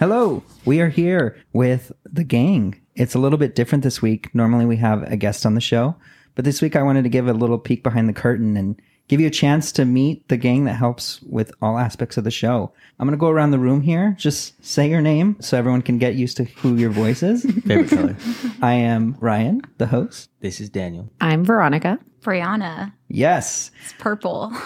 Hello, we are here with the gang. It's a little bit different this week. Normally we have a guest on the show, but this week I wanted to give a little peek behind the curtain and give you a chance to meet the gang that helps with all aspects of the show. I'm going to go around the room here. Just say your name so everyone can get used to who your voice is. Favorite color. I am Ryan, the host. This is Daniel. I'm Veronica. Briauna. Yes. It's purple.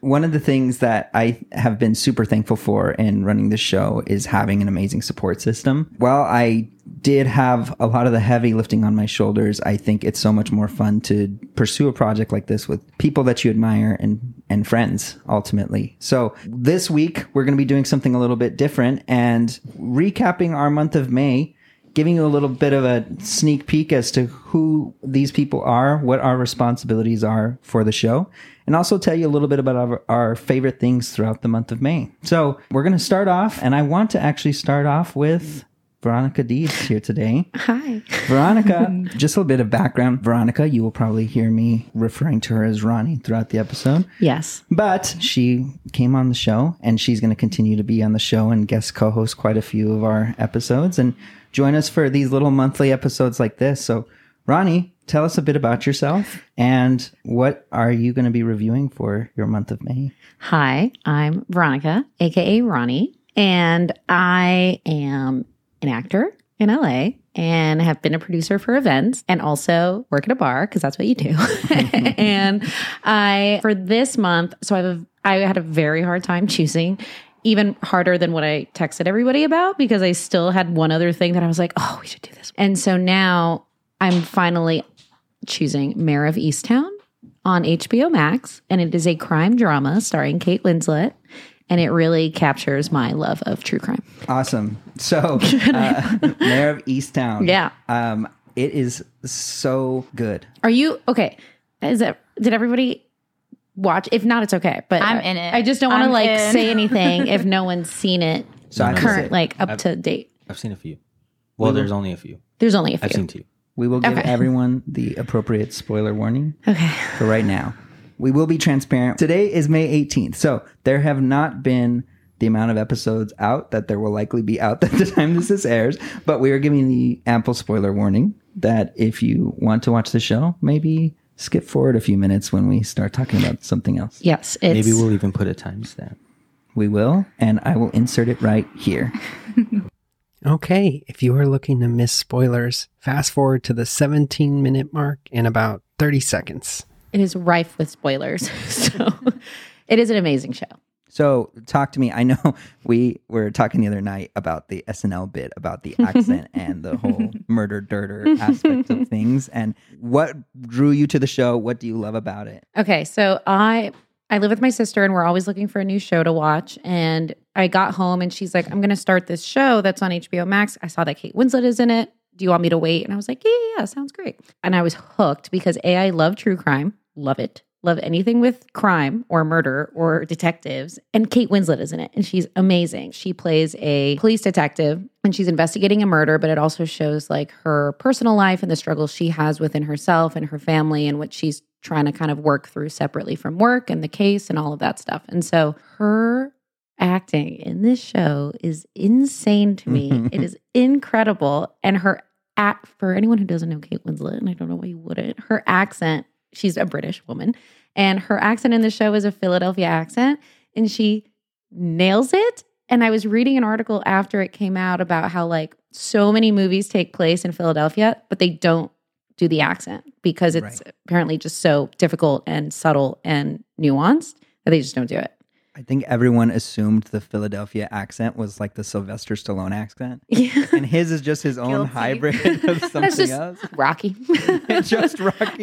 One of the things that I have been super thankful for in running this show is having an amazing support system. While I did have a lot of the heavy lifting on my shoulders, I think it's so much more fun to pursue a project like this with people that you admire and and friends ultimately. So this week we're going to be doing something a little bit different and recapping our month of May giving you a little bit of a sneak peek as to who these people are, what our responsibilities are for the show, and also tell you a little bit about our, our favorite things throughout the month of May. So we're going to start off, and I want to actually start off with Veronica Deeds here today. Hi. Veronica, just a little bit of background. Veronica, you will probably hear me referring to her as Ronnie throughout the episode. Yes. But she came on the show and she's going to continue to be on the show and guest co host quite a few of our episodes and join us for these little monthly episodes like this. So, Ronnie, tell us a bit about yourself and what are you going to be reviewing for your month of May? Hi, I'm Veronica, aka Ronnie, and I am an actor in LA and have been a producer for events and also work at a bar because that's what you do. and I for this month, so I have I had a very hard time choosing even harder than what I texted everybody about because I still had one other thing that I was like, "Oh, we should do this." And so now I'm finally choosing Mare of Easttown on HBO Max and it is a crime drama starring Kate Winslet and it really captures my love of true crime. Awesome. So, uh, Mare of Easttown. Yeah. Um, it is so good. Are you okay? Is it did everybody watch? If not, it's okay. But I'm in it. I just don't want to I'm like in. say anything if no one's seen it So I current, like up to date. I've seen a few. Well, there's only a few. There's only a few. I've seen two. We will give Okay. everyone the appropriate spoiler warning okay. for right now. We will be transparent. Today is May 18th. So there have not been the amount of episodes out that there will likely be out at the time this is airs, but we are giving the ample spoiler warning that if you want to watch the show, maybe skip forward a few minutes when we start talking about something else. Yes, it's Maybe we'll even put a timestamp. We will, and I will insert it right here. Okay, if you are looking to miss spoilers, fast forward to the 17 minute mark in about 30 seconds. it is rife with spoilers. so it is an amazing show. So talk to me. I know we were talking the other night about the SNL bit about the accent and the whole murder dirter aspect of things. And what drew you to the show? What do you love about it? Okay, so I I live with my sister and we're always looking for a new show to watch. And I got home and she's like, I'm gonna start this show that's on HBO Max. I saw that Kate Winslet is in it. Do you want me to wait? And I was like, Yeah, yeah, yeah, sounds great. And I was hooked because A, I love true crime, love it. Love anything with crime or murder or detectives. And Kate Winslet is in it, and she's amazing. She plays a police detective and she's investigating a murder, but it also shows like her personal life and the struggles she has within herself and her family and what she's trying to kind of work through separately from work and the case and all of that stuff. And so her acting in this show is insane to me. it is incredible. And her act for anyone who doesn't know Kate Winslet, and I don't know why you wouldn't, her accent, she's a British woman, and her accent in the show is a Philadelphia accent, and she nails it. And I was reading an article after it came out about how like so many movies take place in Philadelphia, but they don't do the accent because it's Right. apparently just so difficult and subtle and nuanced that they just don't do it. I think everyone assumed the Philadelphia accent was like the Sylvester Stallone accent. Yeah. And his is just his own Guilty. hybrid of something just else. Rocky. just Rocky.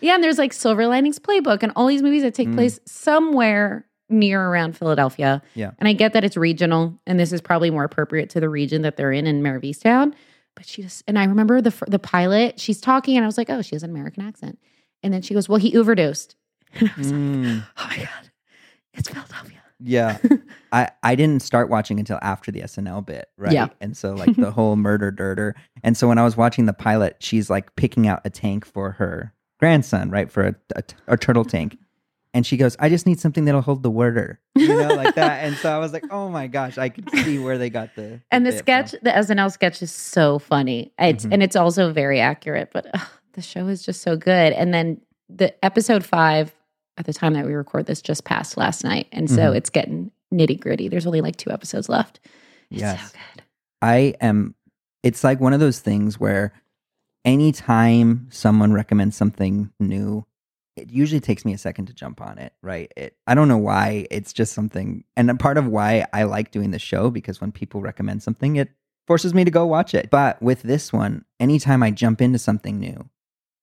yeah, and there's like Silver Linings Playbook and all these movies that take Mm. place somewhere near around Philadelphia. Yeah. And I get that it's regional, and this is probably more appropriate to the region that they're in in Mare of Easttown. But she just, and I remember the the pilot, she's talking, and I was like, oh, she has an American accent. And then she goes, well, he overdosed. And I was like, Mm. oh my God, it's Philadelphia. Yeah. I, I didn't start watching until after the SNL bit, right? Yeah. And so like the whole murder dirter. And so when I was watching the pilot, she's like picking out a tank for her grandson, right? For a, a, a turtle tank. and she goes, "I just need something that'll hold the worder," you know, like that. And so I was like, "Oh my gosh, I could see where they got the." And the bit sketch, from. the SNL sketch is so funny. It's Mhm. and it's also very accurate, but the show is just so good. And then the episode five, at the time that we record this, just passed last night, and so Mhm. it's getting nitty gritty. There's only like two episodes left. It's Yes. so good. I am. It's like one of those things where anytime someone recommends something new, it usually takes me a second to jump on it. Right? It. I don't know why. It's just something, and a part of why I like doing the show because when people recommend something, it forces me to go watch it. But with this one, anytime I jump into something new,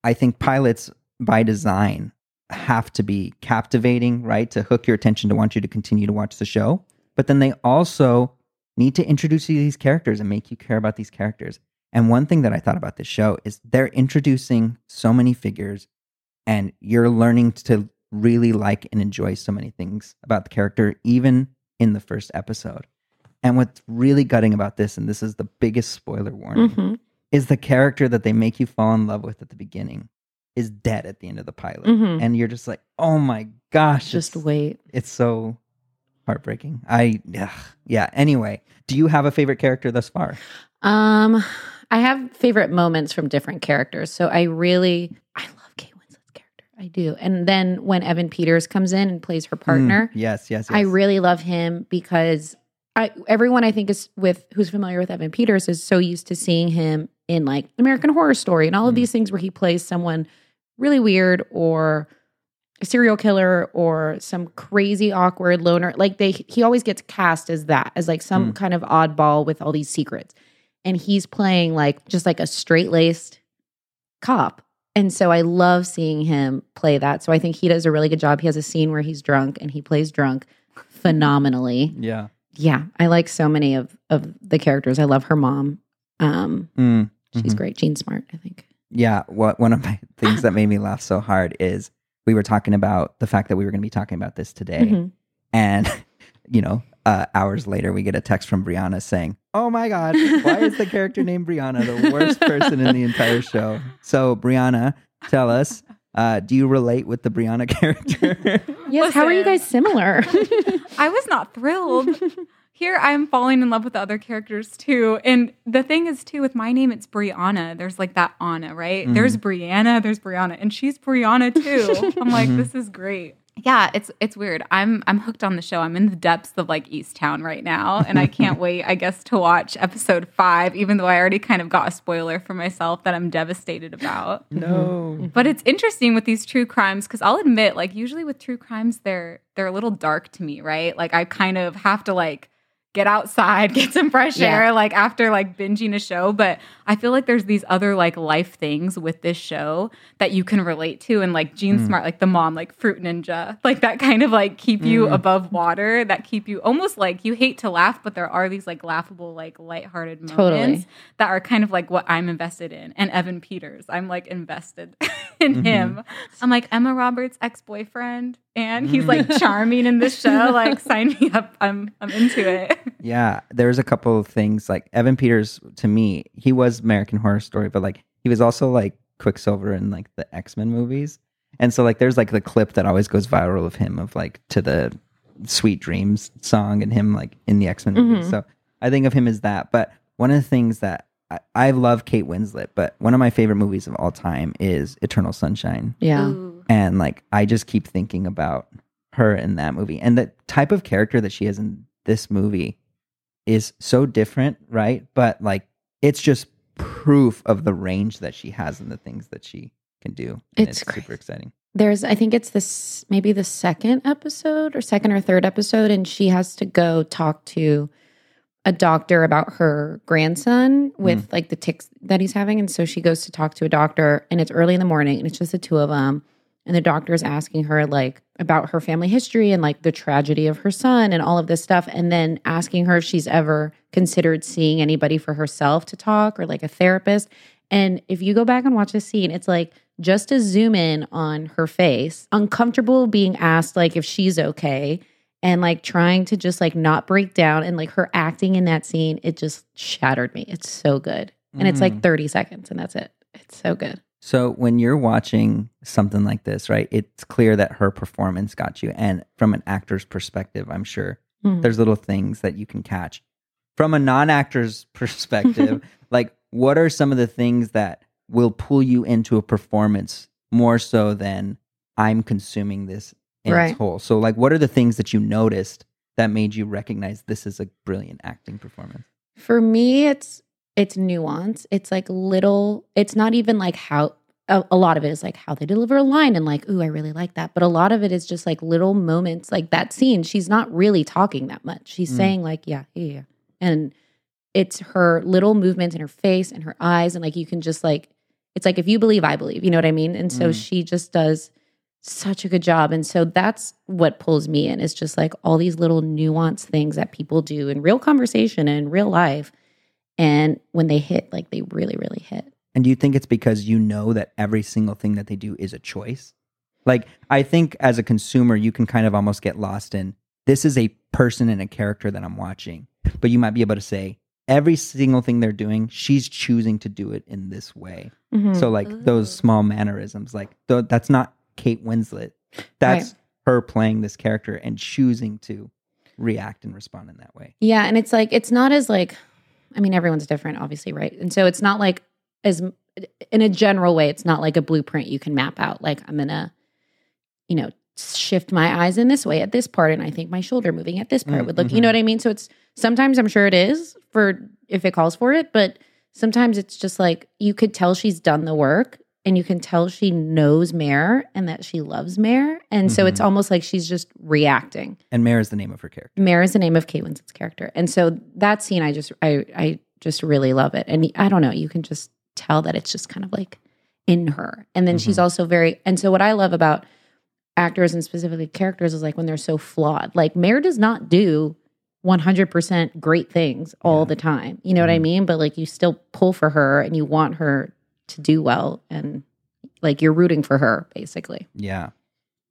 I think pilots by design have to be captivating, right? To hook your attention to want you to continue to watch the show. But then they also need to introduce you to these characters and make you care about these characters. And one thing that I thought about this show is they're introducing so many figures and you're learning to really like and enjoy so many things about the character, even in the first episode. And what's really gutting about this, and this is the biggest spoiler warning, Mhm, is the character that they make you fall in love with at the beginning is dead at the end of the pilot. mhm. And you're just like, oh my gosh. Just it's- wait. it's so heartbreaking. I ugh. yeah. Anyway, do you have a favorite character thus far? Um, I have favorite moments from different characters. So I really, I love Kate Winslet's character. I do. And then when Evan Peters comes in and plays her partner, Mm, yes, yes, yes. I really love him because I everyone I think is with who's familiar with Evan Peters is so used to seeing him in like American Horror Story and all of Mm. these things where he plays someone really weird or a serial killer or some crazy awkward loner. Like they he always gets cast as that, as like some Mm. kind of oddball with all these secrets. And he's playing like just like a straight-laced cop. And so I love seeing him play that. So I think he does a really good job. He has a scene where he's drunk and he plays drunk phenomenally. yeah. Yeah, I like so many of of the characters. I love her mom. Um, Mm, she's mhm. great. Jean Smart, I think. Yeah. What one of my things that made me laugh so hard is we were talking about the fact that we were going to be talking about this today, Mhm. and you know, uh, hours later we get a text from Briauna saying, "Oh my God, why is the character named Brianna the worst person in the entire show?" So Briauna, tell us. Uh, do you relate with the Brianna character? Yes. How are you guys similar? I was not thrilled. Here I am falling in love with the other characters too. And the thing is too with my name it's Brianna. There's like that Anna, right? Mhm. There's Brianna, there's Brianna, and she's Brianna too. I'm like Mhm. this is great. Yeah, it's it's weird. I'm I'm hooked on the show. I'm in the depths of like Easttown right now, and I can't wait, I guess, to watch episode five, even though I already kind of got a spoiler for myself that I'm devastated about. no. But it's interesting with these true crimes because I'll admit, like usually with true crimes, they're they're a little dark to me, right? Like I kind of have to like get outside, get some fresh Yeah. air, like after like binging a show. But I feel like there's these other like life things with this show that you can relate to, and like Jean Mm. Smart, like the mom, like Fruit Ninja, like that kind of like keep you Mm. above water, that keep you almost like you hate to laugh, but there are these like laughable, like lighthearted moments Totally. that are kind of like what I'm invested in. And Evan Peters, I'm like invested in Mhm. him. I'm like Emma Roberts' ex boyfriend, and he's like charming in this show. Like, sign me up. I'm I'm into it. Yeah, there's a couple of things like Evan Peters to me, he was American Horror Story, but like he was also like Quicksilver in like the X-Men movies. And so like there's like the clip that always goes viral of him of like to the Sweet Dreams song and him like in the X-Men movies. Mhm. So I think of him as that. But one of the things that I, I love Kate Winslet, but one of my favorite movies of all time is Eternal Sunshine. Yeah. Ooh. And like I just keep thinking about her in that movie. And the type of character that she is in this movie is so different, right? But like it's just proof of the range that she has and the things that she can do. And It's super exciting. There's, I think it's this maybe the second episode or second or third episode, and she has to go talk to a doctor about her grandson with mm. like the ticks that he's having. And so she goes to talk to a doctor, and it's early in the morning, and it's just the two of them. And the doctor is asking her like about her family history and like the tragedy of her son and all of this stuff, and then asking her if she's ever considered seeing anybody for herself to talk or like a therapist. And if you go back and watch the scene, it's like just to zoom in on her face, uncomfortable being asked like if she's okay and like trying to just like not break down and like her acting in that scene, it just shattered me. It's so good. And it's like Mm. 30 seconds and that's it. It's so good. So when you're watching something like this, right, it's clear that her performance got you. And from an actor's perspective, I'm sure Mhm. there's little things that you can catch. From a non-actor's perspective, like what are some of the things that will pull you into a performance more so than I'm consuming this in Right. its whole? So like what are the things that you noticed that made you recognize this is a brilliant acting performance? For me, it's it's nuance. It's like little. It's not even like how a, a lot of it is like how they deliver a line and like, ooh, I really like that. But a lot of it is just like little moments, like that scene. She's not really talking that much. She's Mm. saying like, yeah, yeah, yeah, and it's her little movements in her face and her eyes, and like you can just like, it's like if you believe, I believe. You know what I mean? And so Mm. she just does such a good job. And so that's what pulls me in is just like all these little nuanced things that people do in real conversation and in real life. And when they hit, like they really, really hit. And do you think it's because you know that every single thing that they do is a choice? Like, I think as a consumer, you can kind of almost get lost in this is a person and a character that I'm watching. But you might be able to say, every single thing they're doing, she's choosing to do it in this way. Mm-hmm. So, like, those small mannerisms, like, th- that's not Kate Winslet. That's her playing this character and choosing to react and respond in that way. Yeah, and it's like it's not as like I mean everyone's different obviously, right? And so it's not like as in a general way it's not like a blueprint you can map out like I'm going to you know shift my eyes in this way at this part and I think my shoulder moving at this part Mm, would look, you know what I mean? So it's sometimes I'm sure it is for if it calls for it, but sometimes it's just like you could tell she's done the work and you can tell she knows Mare and that she loves Mare. And so it's Mhm. almost like she's just reacting. And Mare is the name of her character. Mare is the name of Kate Winslet's character. And so that scene I just I I just really love it. And I don't know, you can just tell that it's just kind of like in her. And then she's Mhm. also very and so what I love about actors and specifically characters is like when they're so flawed. Like Mare does not do 100% great things all Yeah. the time. You know what I Mhm. mean? But like you still pull for her and you want her to do well and like you're rooting for her basically. Yeah.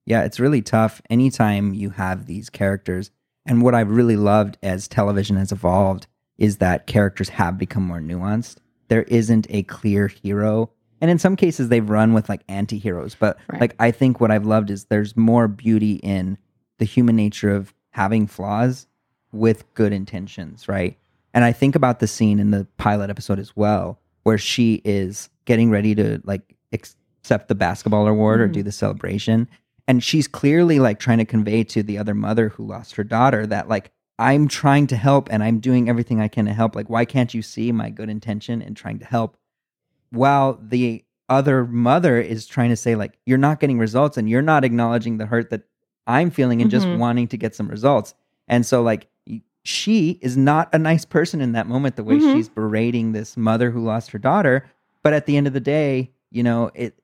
Yeah, it's really tough anytime you have these characters. And what I've really loved as television has evolved is that characters have become more nuanced. There isn't a clear hero. And in some cases they've run with like anti-heroes, but Right. like I think what I've loved is there's more beauty in the human nature of having flaws with good intentions, right? And I think about the scene in the pilot episode as well where she is getting ready to like accept the basketball award or Mhm. do the celebration and she's clearly like trying to convey to the other mother who lost her daughter that like I'm trying to help and I'm doing everything I can to help. Like why can't you see my good intention and trying to help? While the other mother is trying to say like you're not getting results and you're not acknowledging the hurt that I'm feeling and just Mhm. wanting to get some results. And so like she is not a nice person in that moment the way Mhm. she's berating this mother who lost her daughter, but at the end of the day, you know, it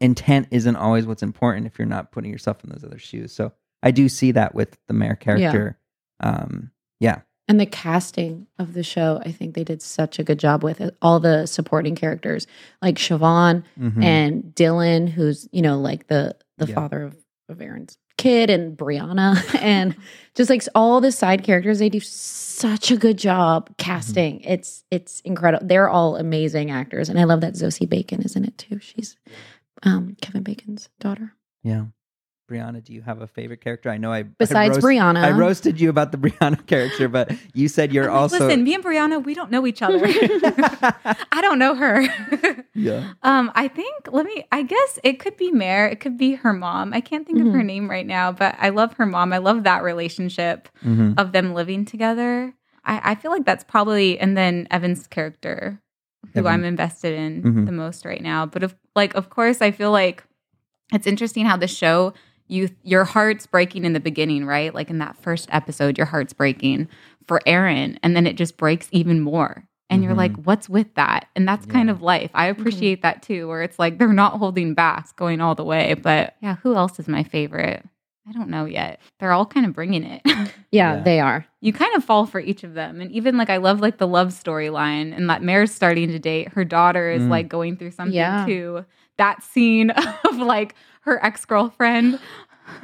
intent isn't always what's important if you're not putting yourself in those other shoes. So I do see that with the Mare character. Um, yeah. And the casting of the show, I think they did such a good job with it. All the supporting characters, like Siobhan Mhm. and Dylan, who's you know like the the Yeah. father of of Aaron's kid, and Brianna, and just like all the side characters, they do such a good job casting. It's it's incredible. They're all amazing actors, and I love that Sosie Bacon is in it too. She's um, Kevin Bacon's daughter. yeah. Briauna, do you have a favorite character? I know I Besides I roast- Briauna, I roasted you about the Brianna character, but you said you're also Listen, me and Brianna, we don't know each other. I don't know her. yeah. Um, I think let me. I guess it could be Mare. It could be her mom. I can't think of her Mhm. name right now, but I love her mom. I love that relationship Mhm. of them living together. I, I feel like that's probably and then Evan's character, who Evan. I'm invested in Mhm. the most right now. But of like, of course, I feel like it's interesting how the show you your heart's breaking in the beginning, right? Like in that first episode, your heart's breaking for Aaron, and then it just breaks even more. And you're Mhm. like, what's with that? And that's kind of life. I appreciate that too, where it's like they're not holding back, going all the way. But yeah, who else is my favorite? I don't know yet. They're all kind of bringing it. yeah, Yeah. they are. you kind of fall for each of them. And even like I love like the love storyline and that Mare's starting to date. Her daughter is Mm. like going through something Yeah. too. That scene of like her ex-girlfriend.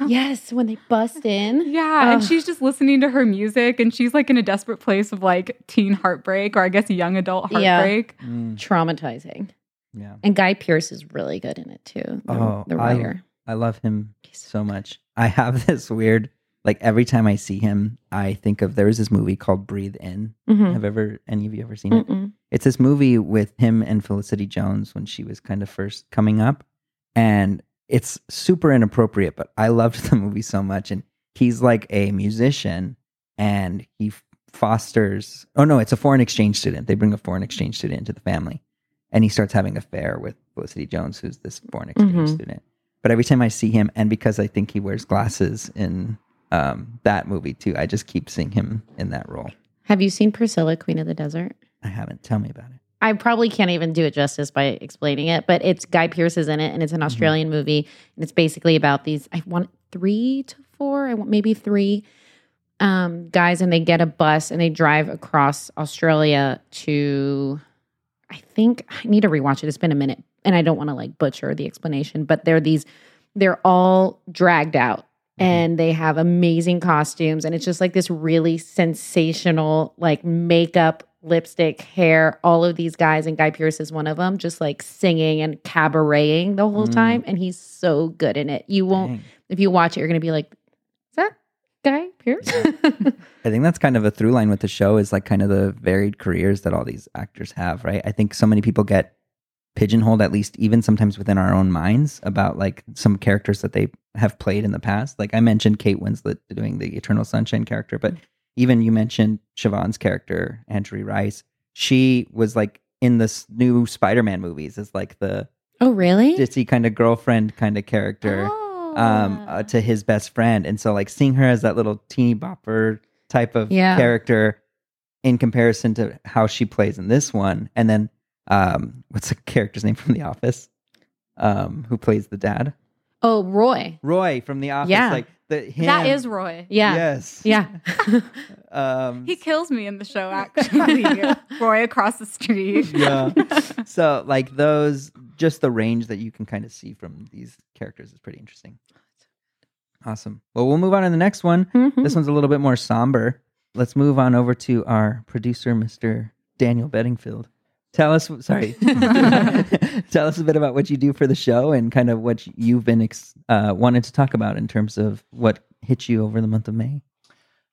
yes, when they bust in. Yeah. And she's just listening to her music and she's like in a desperate place of like teen heartbreak or I guess young adult Yeah. heartbreak. Mm. traumatizing. Yeah. And Guy Pearce is really good in it too. The, Oh, the writer. I love him so much. I have this weird, like every time I see him, I think of there was this movie called Breathe In. Mhm. Have ever any of you ever seen it? Mm-mm. It's this movie with him and Felicity Jones when she was kind of first coming up. And it's super inappropriate, but I loved the movie so much. And he's like a musician and he fosters, oh no, it's a foreign exchange student. They bring a foreign exchange student into the family. And he starts having an affair with Felicity Jones, who's this foreign exchange Mhm. student. But every time I see him, and because I think he wears glasses in um, that movie too, I just keep seeing him in that role. Have you seen Priscilla, Queen of the Desert? I haven't. Tell me about it. I probably can't even do it justice by explaining it, but it's Guy Pearce is in it, and it's an Australian movie, and it's basically about these. I want three to four, I want maybe three um, guys, and they get a bus and they drive across Australia to. I think I need to rewatch it. It's been a minute, and I don't want to like butcher the explanation, but they're these. They're all dragged out and they have amazing costumes and it's just like this really sensational like makeup lipstick hair all of these guys and Guy Pearce is one of them just like singing and cabareting the whole Mm. time and he's so good in it you won't Dang. if you watch it you're gonna be like is that Guy Pearce I think that's kind of a through line with the show is like kind of the varied careers that all these actors have, right? I think so many people get pigeonholed, at least even sometimes within our own minds, about like some characters that they have played in the past. Like I mentioned Kate Winslet doing the Eternal Sunshine character, but even you mentioned Siobhan's character, Angourie Rice. She was like in this new Spider Man movies as like the oh really ditzy kind of girlfriend kind of character Oh. um, uh, to his best friend. And so, like, seeing her as that little teeny bopper type of Yeah. character in comparison to how she plays in this one. And then, um, what's the character's name from The Office? Um, who plays the dad? Oh roy Roy from The Office. Yeah. Like, the, him, That is Roy. yeah Yes. yeah Um, He kills me in the show, actually. Roy across the street. yeah. so, like, those, just the range that you can kind of see from these characters is pretty interesting. Awesome. Well, we'll move on to the next one. Mhm. This one's a little bit more somber. Let's move on over to our producer, Mr. Daniel Bedingfield. Tell us, sorry, tell us a bit about what you do for the show and kind of what you've been ex- uh, wanted to talk about in terms of what hit you over the month of May.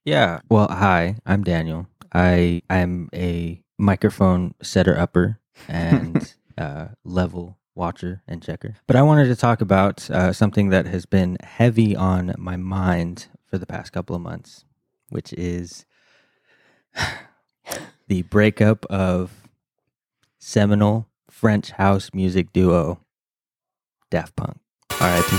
Yeah. Well, hi, I'm Daniel. I I'm a microphone setter upper and uh, level watcher and checker. But I wanted to talk about uh, something that has been heavy on my mind for the past couple of months, which is the breakup of seminal French house music duo Daft Punk. R.I.P.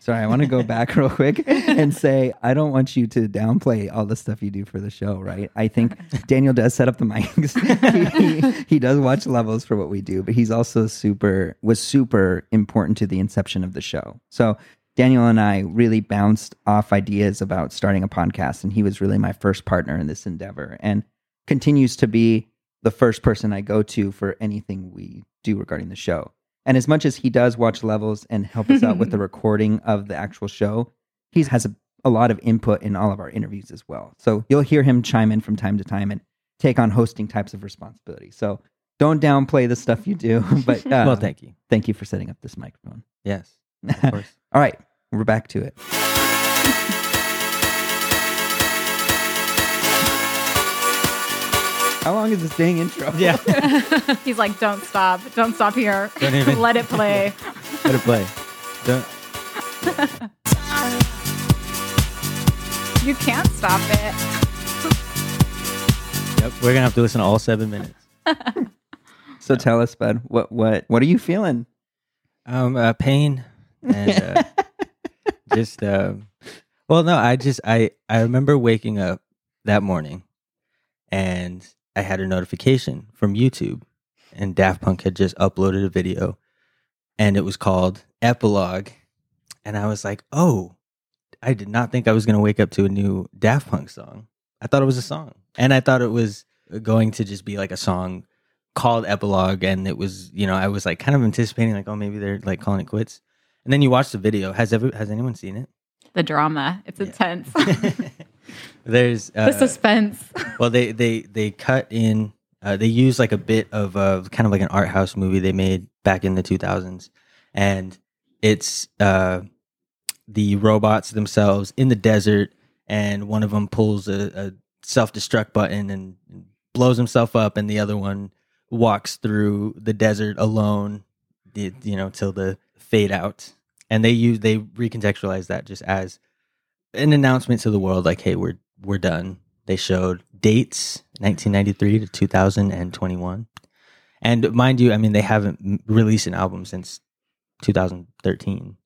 Sorry, I want to go back real quick and say I don't want you to downplay all the stuff you do for the show, right? I think Daniel does set up the mics. he, he, he does watch levels for what we do, but he's also super was super important to the inception of the show. So Daniel and I really bounced off ideas about starting a podcast, and he was really my first partner in this endeavor, and continues to be the first person I go to for anything we do regarding the show. And as much as he does watch levels and help us out with the recording of the actual show, he has a, a lot of input in all of our interviews as well. So you'll hear him chime in from time to time and take on hosting types of responsibilities. So don't downplay the stuff you do, but uh, well, thank you. thank you for setting up this microphone. Yes, of course. All right, we're back to it. How long is this dang intro? Yeah. He's like, don't stop. Don't stop here. Don't even- Let it play. Let it play. Don't, You can't stop it. yep, we're gonna have to listen to all seven minutes. So tell us, bud, what what what are you feeling? Um, uh, pain and uh, just um, well, no, I just I I remember waking up that morning, and I had a notification from YouTube, and Daft Punk had just uploaded a video, and it was called Epilogue, and I was like, oh, I did not think I was gonna wake up to a new Daft Punk song. I thought it was a song, and I thought it was going to just be like a song called epilogue and it was you know i was like kind of anticipating like oh maybe they're like calling it quits and then you watch the video has ever has anyone seen it The drama. It's intense. There's the uh, suspense. well, they they they cut in. Uh, they use like a bit of uh, kind of like an art house movie they made back in the 2000s, and it's uh, the robots themselves in the desert, and one of them pulls a, a self destruct button and blows himself up, and the other one walks through the desert alone, you know, till the fade out. And they use they recontextualize that just as an announcement to the world, like, "Hey, we're we're done." They showed dates 1993 to 2021, and mind you, I mean they haven't released an album since 2013,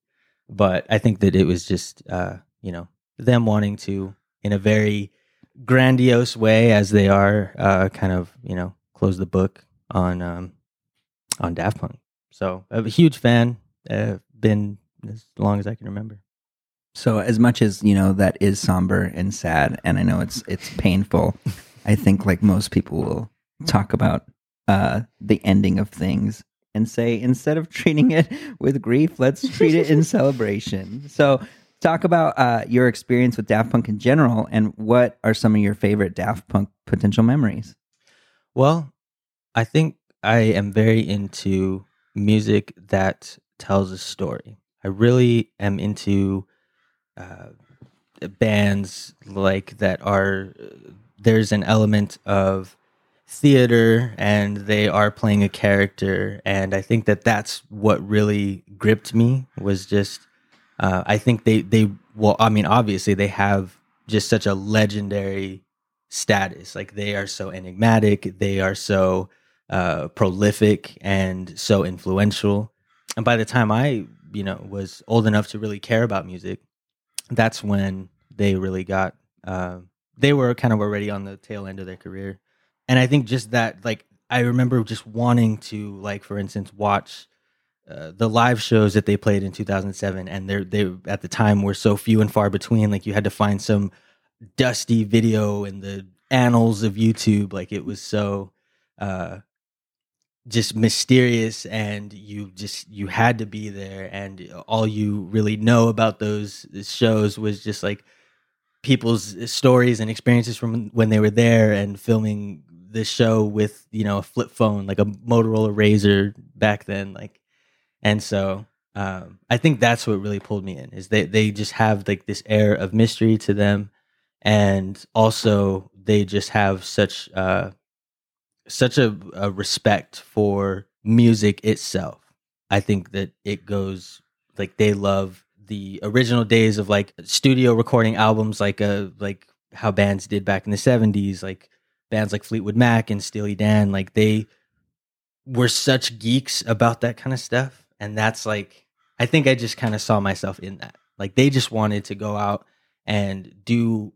but I think that it was just uh, you know them wanting to, in a very grandiose way, as they are, uh, kind of you know close the book on um, on Daft Punk. So I'm a huge fan. Uh, been as long as I can remember. So as much as you know that is somber and sad, and I know it's it's painful, I think like most people will talk about uh, the ending of things and say instead of treating it with grief, let's treat it in celebration. So talk about uh, your experience with Daft Punk in general, and what are some of your favorite Daft Punk potential memories? Well, I think I am very into music that tells a story. I really am into uh, bands like that are there's an element of theater and they are playing a character. And i think that that's what really gripped me was just uh, i think they they well i mean obviously they have just such a legendary status. Like they are so enigmatic they are so uh, prolific and so influential. And by the time i you know was old enough to really care about music that's when they really got uh, they were kind of already on the tail end of their career. And i think just that like i remember just wanting to like for instance watch uh, the live shows that they played in 2007 and they're they at the time were so few and far between like you had to find some dusty video in the annals of youtube like it was so uh just mysterious and you just you had to be there and all you really know about those shows was just like people's stories and experiences from when they were there and filming the show with you know a flip phone like a motorola RAZR back then like and so um, i think that's what really pulled me in is they, they just have like this air of mystery to them and also they just have such uh, such a, a respect for music itself. I think that it goes like they love the original days of like studio recording albums, like uh like how bands did back in the seventies, like bands like Fleetwood Mac and Steely Dan. Like they were such geeks about that kind of stuff, and that's like I think I just kind of saw myself in that. Like they just wanted to go out and do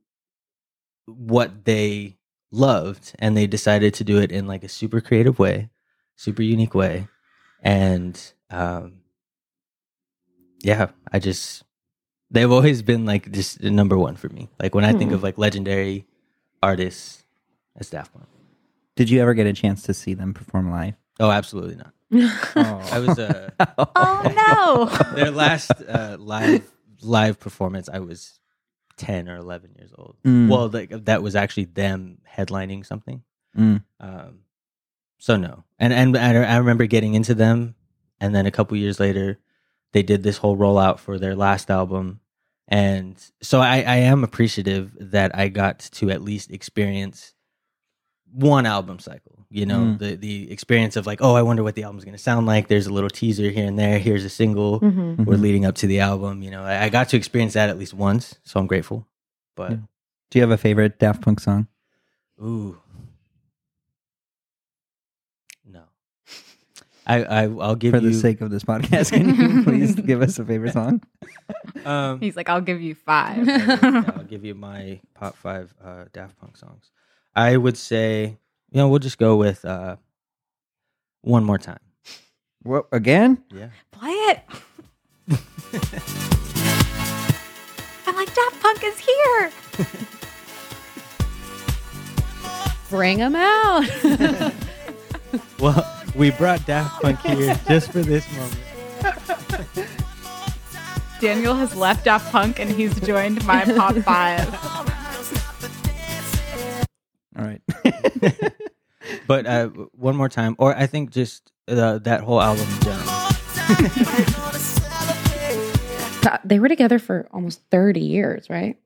what they loved and they decided to do it in like a super creative way super unique way and um yeah i just they've always been like just the number one for me like when i think Hmm. of like legendary artists it's daft punk Did you ever get a chance to see them perform live? oh absolutely not i was uh Oh no. their last uh live live performance i was 10 or 11 years old Mm. well like that was actually them headlining something Mm. Um, so no, and and I I remember getting into them, and then a couple years later, they did this whole rollout for their last album, and so I I am appreciative that I got to at least experience one album cycle. You know, Mm. the the experience of like, oh, I wonder what the album's going to sound like. There's a little teaser here and there. Here's a single. Mhm. We're Mhm. leading up to the album. You know, I, I got to experience that at least once, so I'm grateful. But Yeah. Do you have a favorite Daft Punk song? Ooh. No. I, I I'll give For you the sake of this podcast, can you please give us a favorite song? um He's like, I'll give you five. yeah, I'll give you my top five uh Daft Punk songs. I would say, you know, we'll just go with uh one more time. What again? Yeah. Play it. I'm like, Daft Punk is here. Bring him out. Well, we brought Daft Punk here just for this moment. Daniel has left Daft Punk and he's joined my pop five. but uh, one more time, or I think just uh, that whole album in general. They were together for almost 30 years, right?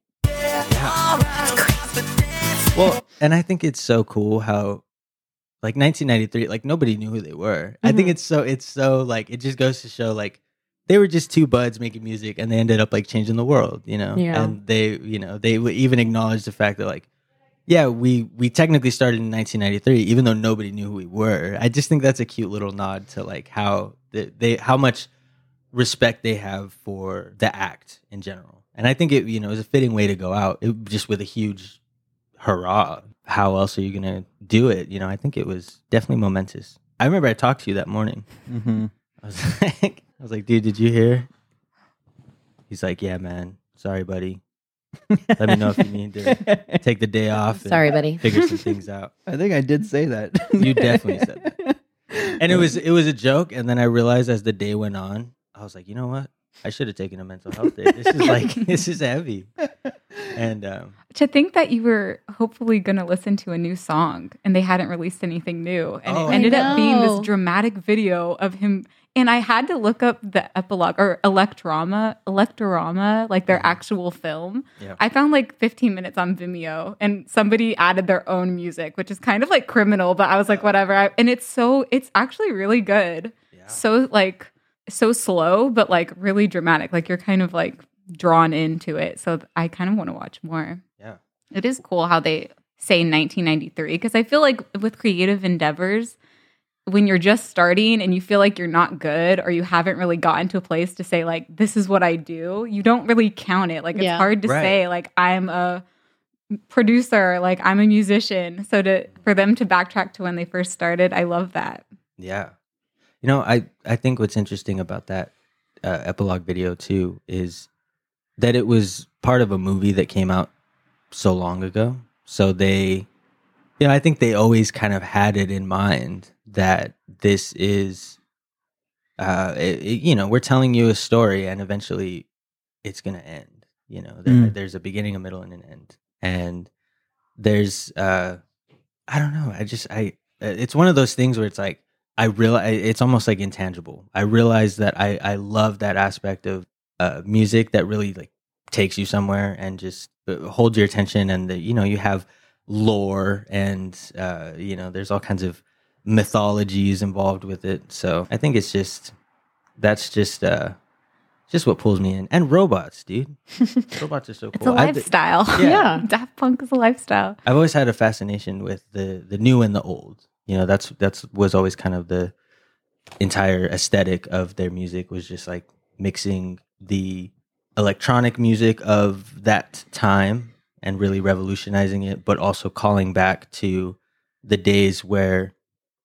Well, and I think it's so cool how, like 1993, like nobody knew who they were. I think Mhm. it's so it's so like it just goes to show like they were just two buds making music, and they ended up like changing the world, you know. Yeah. And they, you know, they even acknowledged the fact that like, yeah, we we technically started in 1993, even though nobody knew who we were. I just think that's a cute little nod to like how they, they how much respect they have for the act in general. And I think it, you know, is a fitting way to go out, it, just with a huge hurrah. How else are you going to do it? You know, I think it was definitely momentous. I remember I talked to you that morning. hmm I was like, I was like, dude, did you hear? He's like, yeah, man. Sorry, buddy. Let me know if you need to take the day off. and Sorry, buddy. Figure some things out. I think I did say that. You definitely said that. And it was it was a joke. And then I realized as the day went on, I was like, you know what? I should have taken a mental health day. This is like this is heavy. And um, to think that you were hopefully going to listen to a new song and they hadn't released anything new and Oh. it ended up being this dramatic video of him and i had to look up the epilogue or electrama electorama like their actual film Yeah. i found like 15 minutes on vimeo and somebody added their own music which is kind of like criminal but i was like whatever I, and it's so it's actually really good yeah. so like so slow but like really dramatic like you're kind of like drawn into it so i kind of want to watch more Yeah. it is cool how they say 1993 because I feel like with creative endeavors, when you're just starting and you feel like you're not good or you haven't really gotten to a place to say like this is what I do, you don't really count it. Like it's Yeah. hard to Right. say like I'm a producer, like I'm a musician. So to for them to backtrack to when they first started, I love that. Yeah. You know, I, I think what's interesting about that uh, epilogue video too is that it was part of a movie that came out so long ago. So they, you know, I think they always kind of had it in mind that this is, uh, it, it- you know, we're telling you a story and eventually it's going to end. You know, there, Mm. there's a beginning, a middle, and an end. And there's, uh, I don't know. I just, I, it's one of those things where it's like, I realize it's almost like intangible. I realize that I, I love that aspect of uh, music that really like takes you somewhere and just uh, holds your attention. And the, you know, you have lore and uh, you know, there's all kinds of mythologies involved with it. So I think it's just that's just uh, just what pulls me in. And robots, dude. robots are so cool. It's a I- lifestyle. Yeah. Daft Punk is a lifestyle. I've always had a fascination with the the new and the old. You know, that's that's was always kind of the entire aesthetic of their music was just like mixing the electronic music of that time and really revolutionizing it, but also calling back to the days where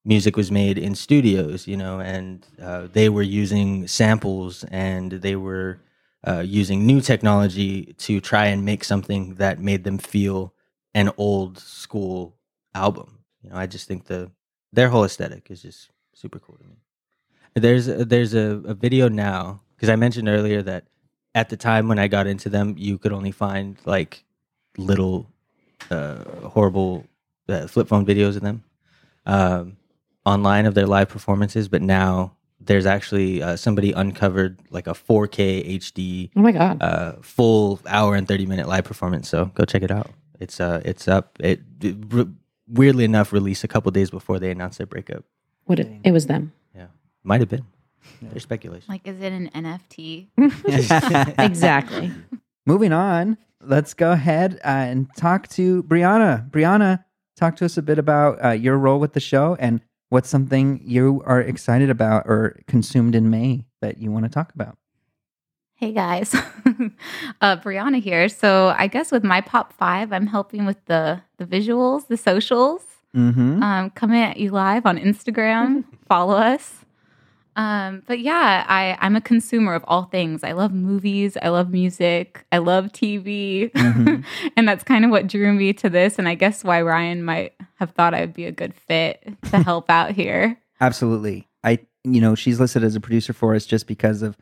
music was made in studios, you know, and uh, they were using samples and they were uh, using new technology to try and make something that made them feel an old school album. You know, I just think the their whole aesthetic is just super cool to me. There's a, there's a, a video now because I mentioned earlier that at the time when I got into them, you could only find like little uh, horrible uh, flip phone videos of them um, online of their live performances. But now there's actually uh, somebody uncovered like a 4K HD Oh my God. uh, full hour and 30 minute live performance. So go check it out. It's uh, it's up. It, it weirdly enough released a couple days before they announced their breakup. What it, it was them. Yeah, might have been. There's speculation. Like, is it an NFT? exactly. Moving on, let's go ahead uh, and talk to Briauna. Briauna, talk to us a bit about uh, your role with the show and what's something you are excited about or consumed in May that you want to talk about. Hey guys, uh, Briauna here. So I guess with my pop five, I'm helping with the the visuals, the socials. Mm-hmm. Um, coming at you live on Instagram. Follow us. Um, but yeah, I I'm a consumer of all things. I love movies. I love music. I love TV, Mhm. and that's kind of what drew me to this. And I guess why Ryan might have thought I would be a good fit to help out here. Absolutely. I, you know, she's listed as a producer for us just because of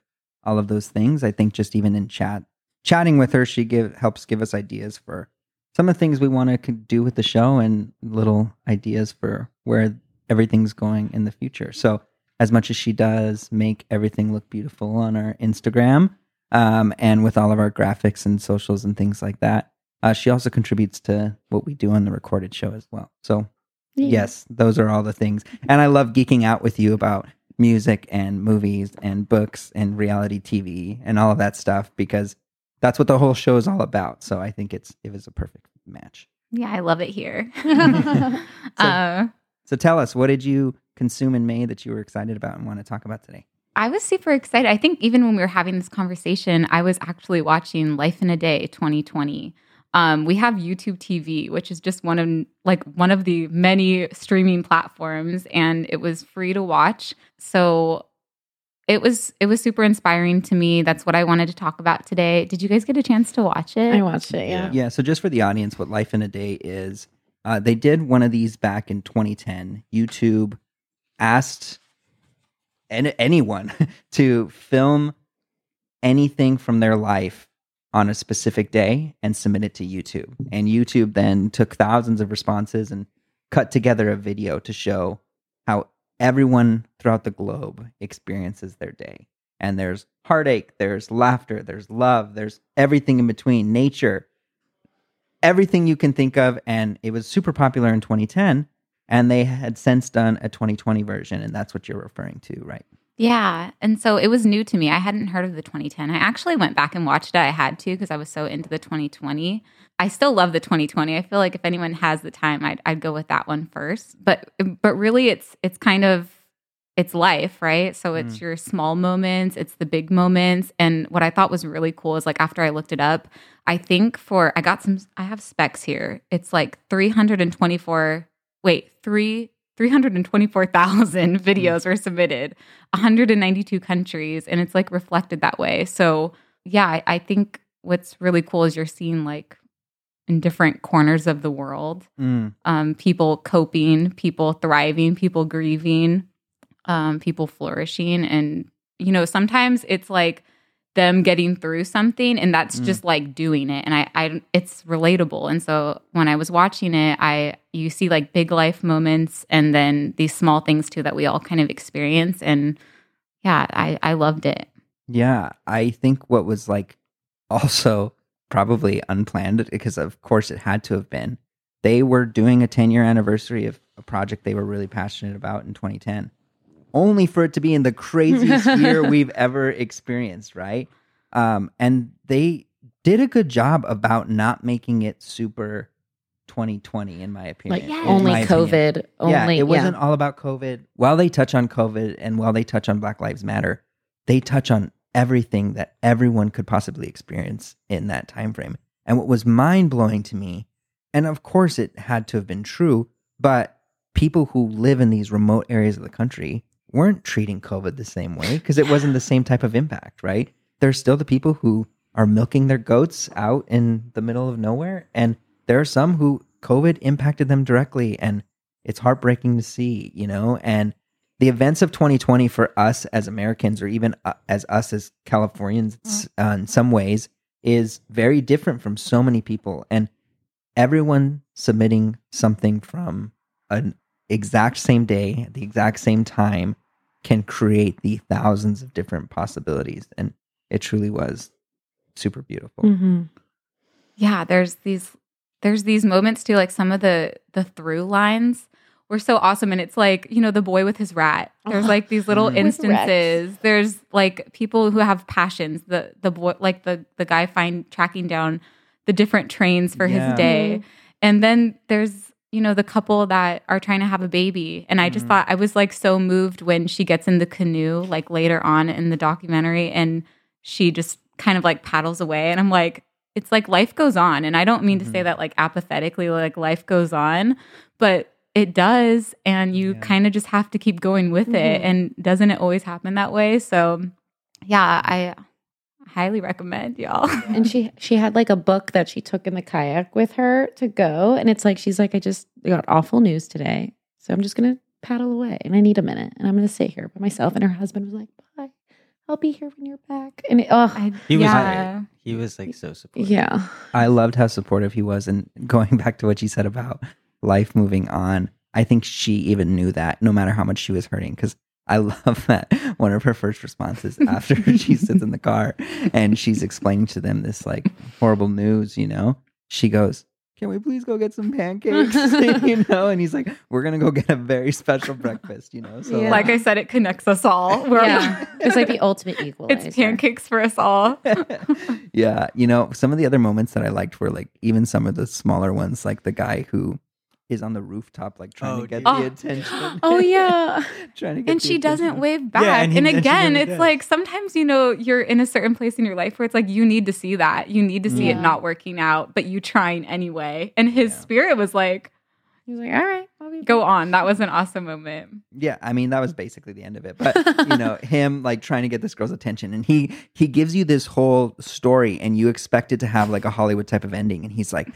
all of those things. I think just even in chat, chatting with her, she give helps give us ideas for some of the things we want to do with the show and little ideas for where everything's going in the future. So, as much as she does make everything look beautiful on our Instagram um, and with all of our graphics and socials and things like that, uh, she also contributes to what we do on the recorded show as well. So, Yeah. yes, those are all the things. And I love geeking out with you about music and movies and books and reality TV and all of that stuff because that's what the whole show is all about. So I think it's it was a perfect match. Yeah, I love it here. So- uh, So tell us, what did you consume in May that you were excited about and want to talk about today? I was super excited. I think even when we were having this conversation, I was actually watching Life in a Day 2020. Um, we have YouTube TV, which is just one of like one of the many streaming platforms, and it was free to watch. So it was it was super inspiring to me. That's what I wanted to talk about today. Did you guys get a chance to watch it? I watched it. Yeah. Yeah, so just for the audience, what Life in a Day is, uh, they did one of these back in 2010. YouTube asked an- anyone to film anything from their life on a specific day and submit it to YouTube. And YouTube then took thousands of responses and cut together a video to show how everyone throughout the globe experiences their day. And there's heartache, there's laughter, there's love, there's everything in between, nature, everything you can think of. And it was super popular in 2010. And they had since done a 2020 version. And that's what you're referring to, right? Yeah. And so it was new to me. I hadn't heard of the 2010. I actually went back and watched it. I had to because I was so into the 2020. I still love the 2020. I feel like if anyone has the time, I'd, I'd go with that one first. But but really it's it's kind of it's life, right? So it's mm. your small moments, it's the big moments. And what I thought was really cool is like after I looked it up, I think for I got some I have specs here. It's like 324 wait, 3 324,000 videos were submitted, 192 countries, and it's like reflected that way. So, yeah, I, I think what's really cool is you're seeing like in different corners of the world, Mm. um, people coping, people thriving, people grieving, um, people flourishing. And, you know, sometimes it's like, them getting through something and that's Mm. just like doing it and I, I it's relatable and so when i was watching it i you see like big life moments and then these small things too that we all kind of experience and yeah i i loved it Yeah, I think what was like also probably unplanned because of course it had to have been. They were doing a 10 year anniversary of a project they were really passionate about in 2010. Only for it to be in the craziest year we've ever experienced, right? Um, and they did a good job about not making it super 2020 in my opinion. Like in only my opinion COVID. Only yeah, it wasn't all about COVID. While they touch on COVID and while they touch on Black Lives Matter, they touch on everything that everyone could possibly experience in that time frame. And what was mind blowing to me, and of course it had to have been true, but people who live in these remote areas of the country weren't treating COVID the same way because it wasn't the same type of impact, right? There's still the people who are milking their goats out in the middle of nowhere. And there are some who COVID impacted them directly. And it's heartbreaking to see, you know? And the events of 2020 for us as Americans, or even uh, as us as Californians uh, in some ways, is very different from so many people. And everyone submitting something from an exact same day, at the exact same time, can create the thousands of different possibilities. And it truly was super beautiful. hmm yeah there's these there's these moments too like some of the the through lines were so awesome and it's like you know the boy with his rat there's like these little. With rats. instances there's like people who have passions the the boy like the the guy find tracking down the different trains for Yeah. his day and then there's you know the couple that are trying to have a baby and i just Mhm. thought i was like so moved when she gets in the canoe like later on in the documentary and she just kind of like paddles away and i'm like it's like life goes on and i don't mean to say Mhm. that like apathetically like life goes on but it does and you Yeah. kind of just have to keep going with it Mhm. and doesn't it always happen that way so yeah i highly recommend y'all And she she had like a book that she took in the kayak with her to go, and it's like she's like, I just got awful news today, so I'm just gonna paddle away, and I need a minute, and I'm gonna sit here by myself. And her husband was like, Bye, I'll be here when you're back. And it, oh, I, He was yeah He was like so supportive. Yeah. I loved how supportive he was. And going back to what she said about life moving on, I think she even knew that no matter how much she was hurting. Because I love that one of her first responses after she sits in the car and she's explaining to them this like horrible news, you know, she goes, can we please go get some pancakes? you know, and he's like, we're gonna go get a very special breakfast, you know. So Yeah. Like I said, it connects us all. We're Yeah. It's like the ultimate equalizer. it's pancakes for us all. yeah, you know, some of the other moments that I liked were like even some of the smaller ones, like the guy who is on the rooftop, like trying Oh, to get dude. the Oh. attention. Oh, yeah. trying to get and the she doesn't wave back. and he- and and again, never it's does. like sometimes you know you're in a certain place in your life where it's like you need to see that. You need to see Yeah. it not working out, but you trying anyway. And his Yeah. spirit was like, He's like, all right, I'll be go on. That was an awesome moment. Yeah, I mean that was basically the end of it. But you know, him like trying to get this girl's attention, and he he gives you this whole story, and you expect it to have like a Hollywood type of ending, and he's like,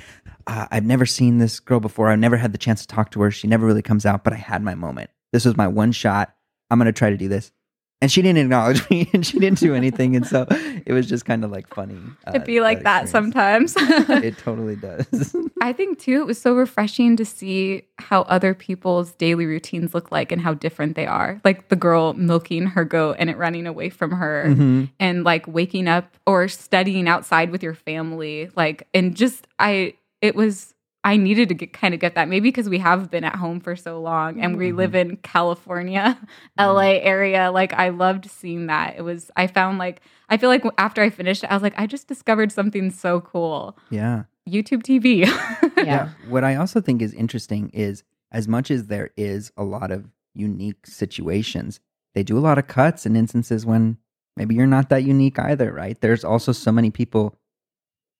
uh, "I've never seen this girl before. I've never had the chance to talk to her. She never really comes out, but I had my moment. This was my one shot. I'm gonna try to do this." And she didn't acknowledge me, and she didn't do anything, and so it was just kind of like funny. uh, It'd be like that experience. sometimes. It totally does. I think too, it was so refreshing to see how other people's daily routines look like and how different they are. Like the girl milking her goat and it running away from her, Mhm. and like waking up or studying outside with your family. Like, and just, I, it was, I needed to get kind of get that maybe because we have been at home for so long and we Mhm. live in California, LA area. Like, I loved seeing that. It was, I found like, I feel like after I finished it, I was like, I just discovered something so cool. Yeah. YouTube TV. Yeah. What I also think is interesting is as much as there is a lot of unique situations, they do a lot of cuts in instances when maybe you're not that unique either, right? There's also so many people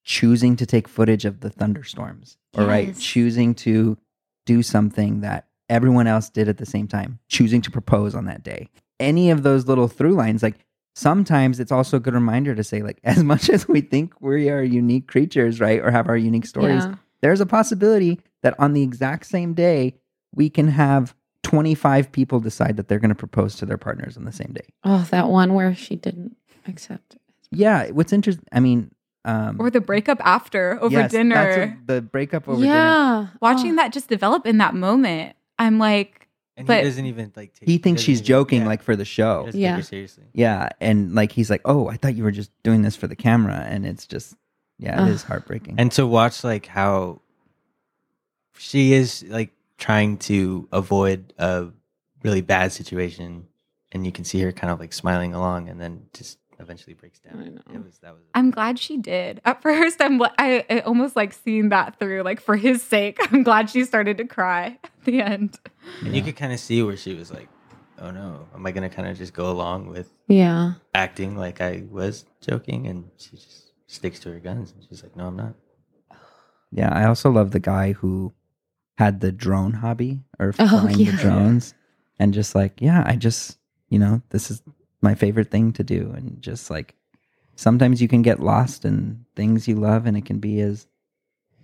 choosing to take footage of the thunderstorms, or right, choosing to do something that everyone else did at the same time, choosing to propose on that day. Any of those little through lines, like sometimes it's also a good reminder to say, like, as much as we think we are unique creatures, right, or have our unique stories, Yeah. there's a possibility that on the exact same day, we can have 25 people decide that they're going to propose to their partners on the same day. Oh, that one where she didn't accept. Yeah. What's interesting, I mean, um, or the breakup after over yes, that's dinner. what- the breakup over dinner. yeah. Watching Oh. that just develop in that moment, I'm like, And But- he doesn't even like. Take, He thinks she's even- joking, yeah, like for the show. doesn't take Yeah. seriously. Yeah. And like, he's like, oh, I thought you were just doing this for the camera. And it's just, yeah, it Ugh. is heartbreaking. And to watch like how she is like trying to avoid a really bad situation, and you can see her kind of like smiling along, and then just eventually breaks down. I know. It was that was. I'm glad she did. At first, I'm I, I almost like seeing that through, like for his sake. I'm glad she started to cry at the end. and you could kind of see where she was like, "Oh no, am I gonna kind of just go along with Yeah. acting like I was joking?" And she just sticks to her guns, and she's like, "No, I'm not." yeah. I also love the guy who had the drone hobby or Oh, flying yeah. the drones and just like, yeah, I just, you know, this is my favorite thing to do. And just like, sometimes you can get lost in things you love and it can be as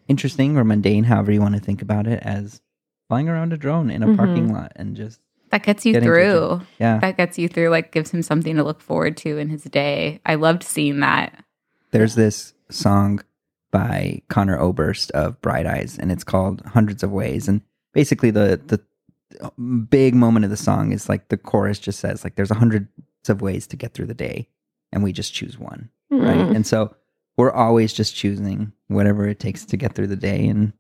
interesting or mundane, however you want to think about it, as flying around a drone in a Mhm. parking lot and just, That gets you through. yeah. That gets you through, like gives him something to look forward to in his day. I loved seeing that. There's this song by Conor Oberst of Bright Eyes, and it's called Hundreds of Ways. And basically, the the big moment of the song is like the chorus just says like there's hundreds of ways to get through the day, and we just choose one, right? Mm. And so we're always just choosing whatever it takes to get through the day, and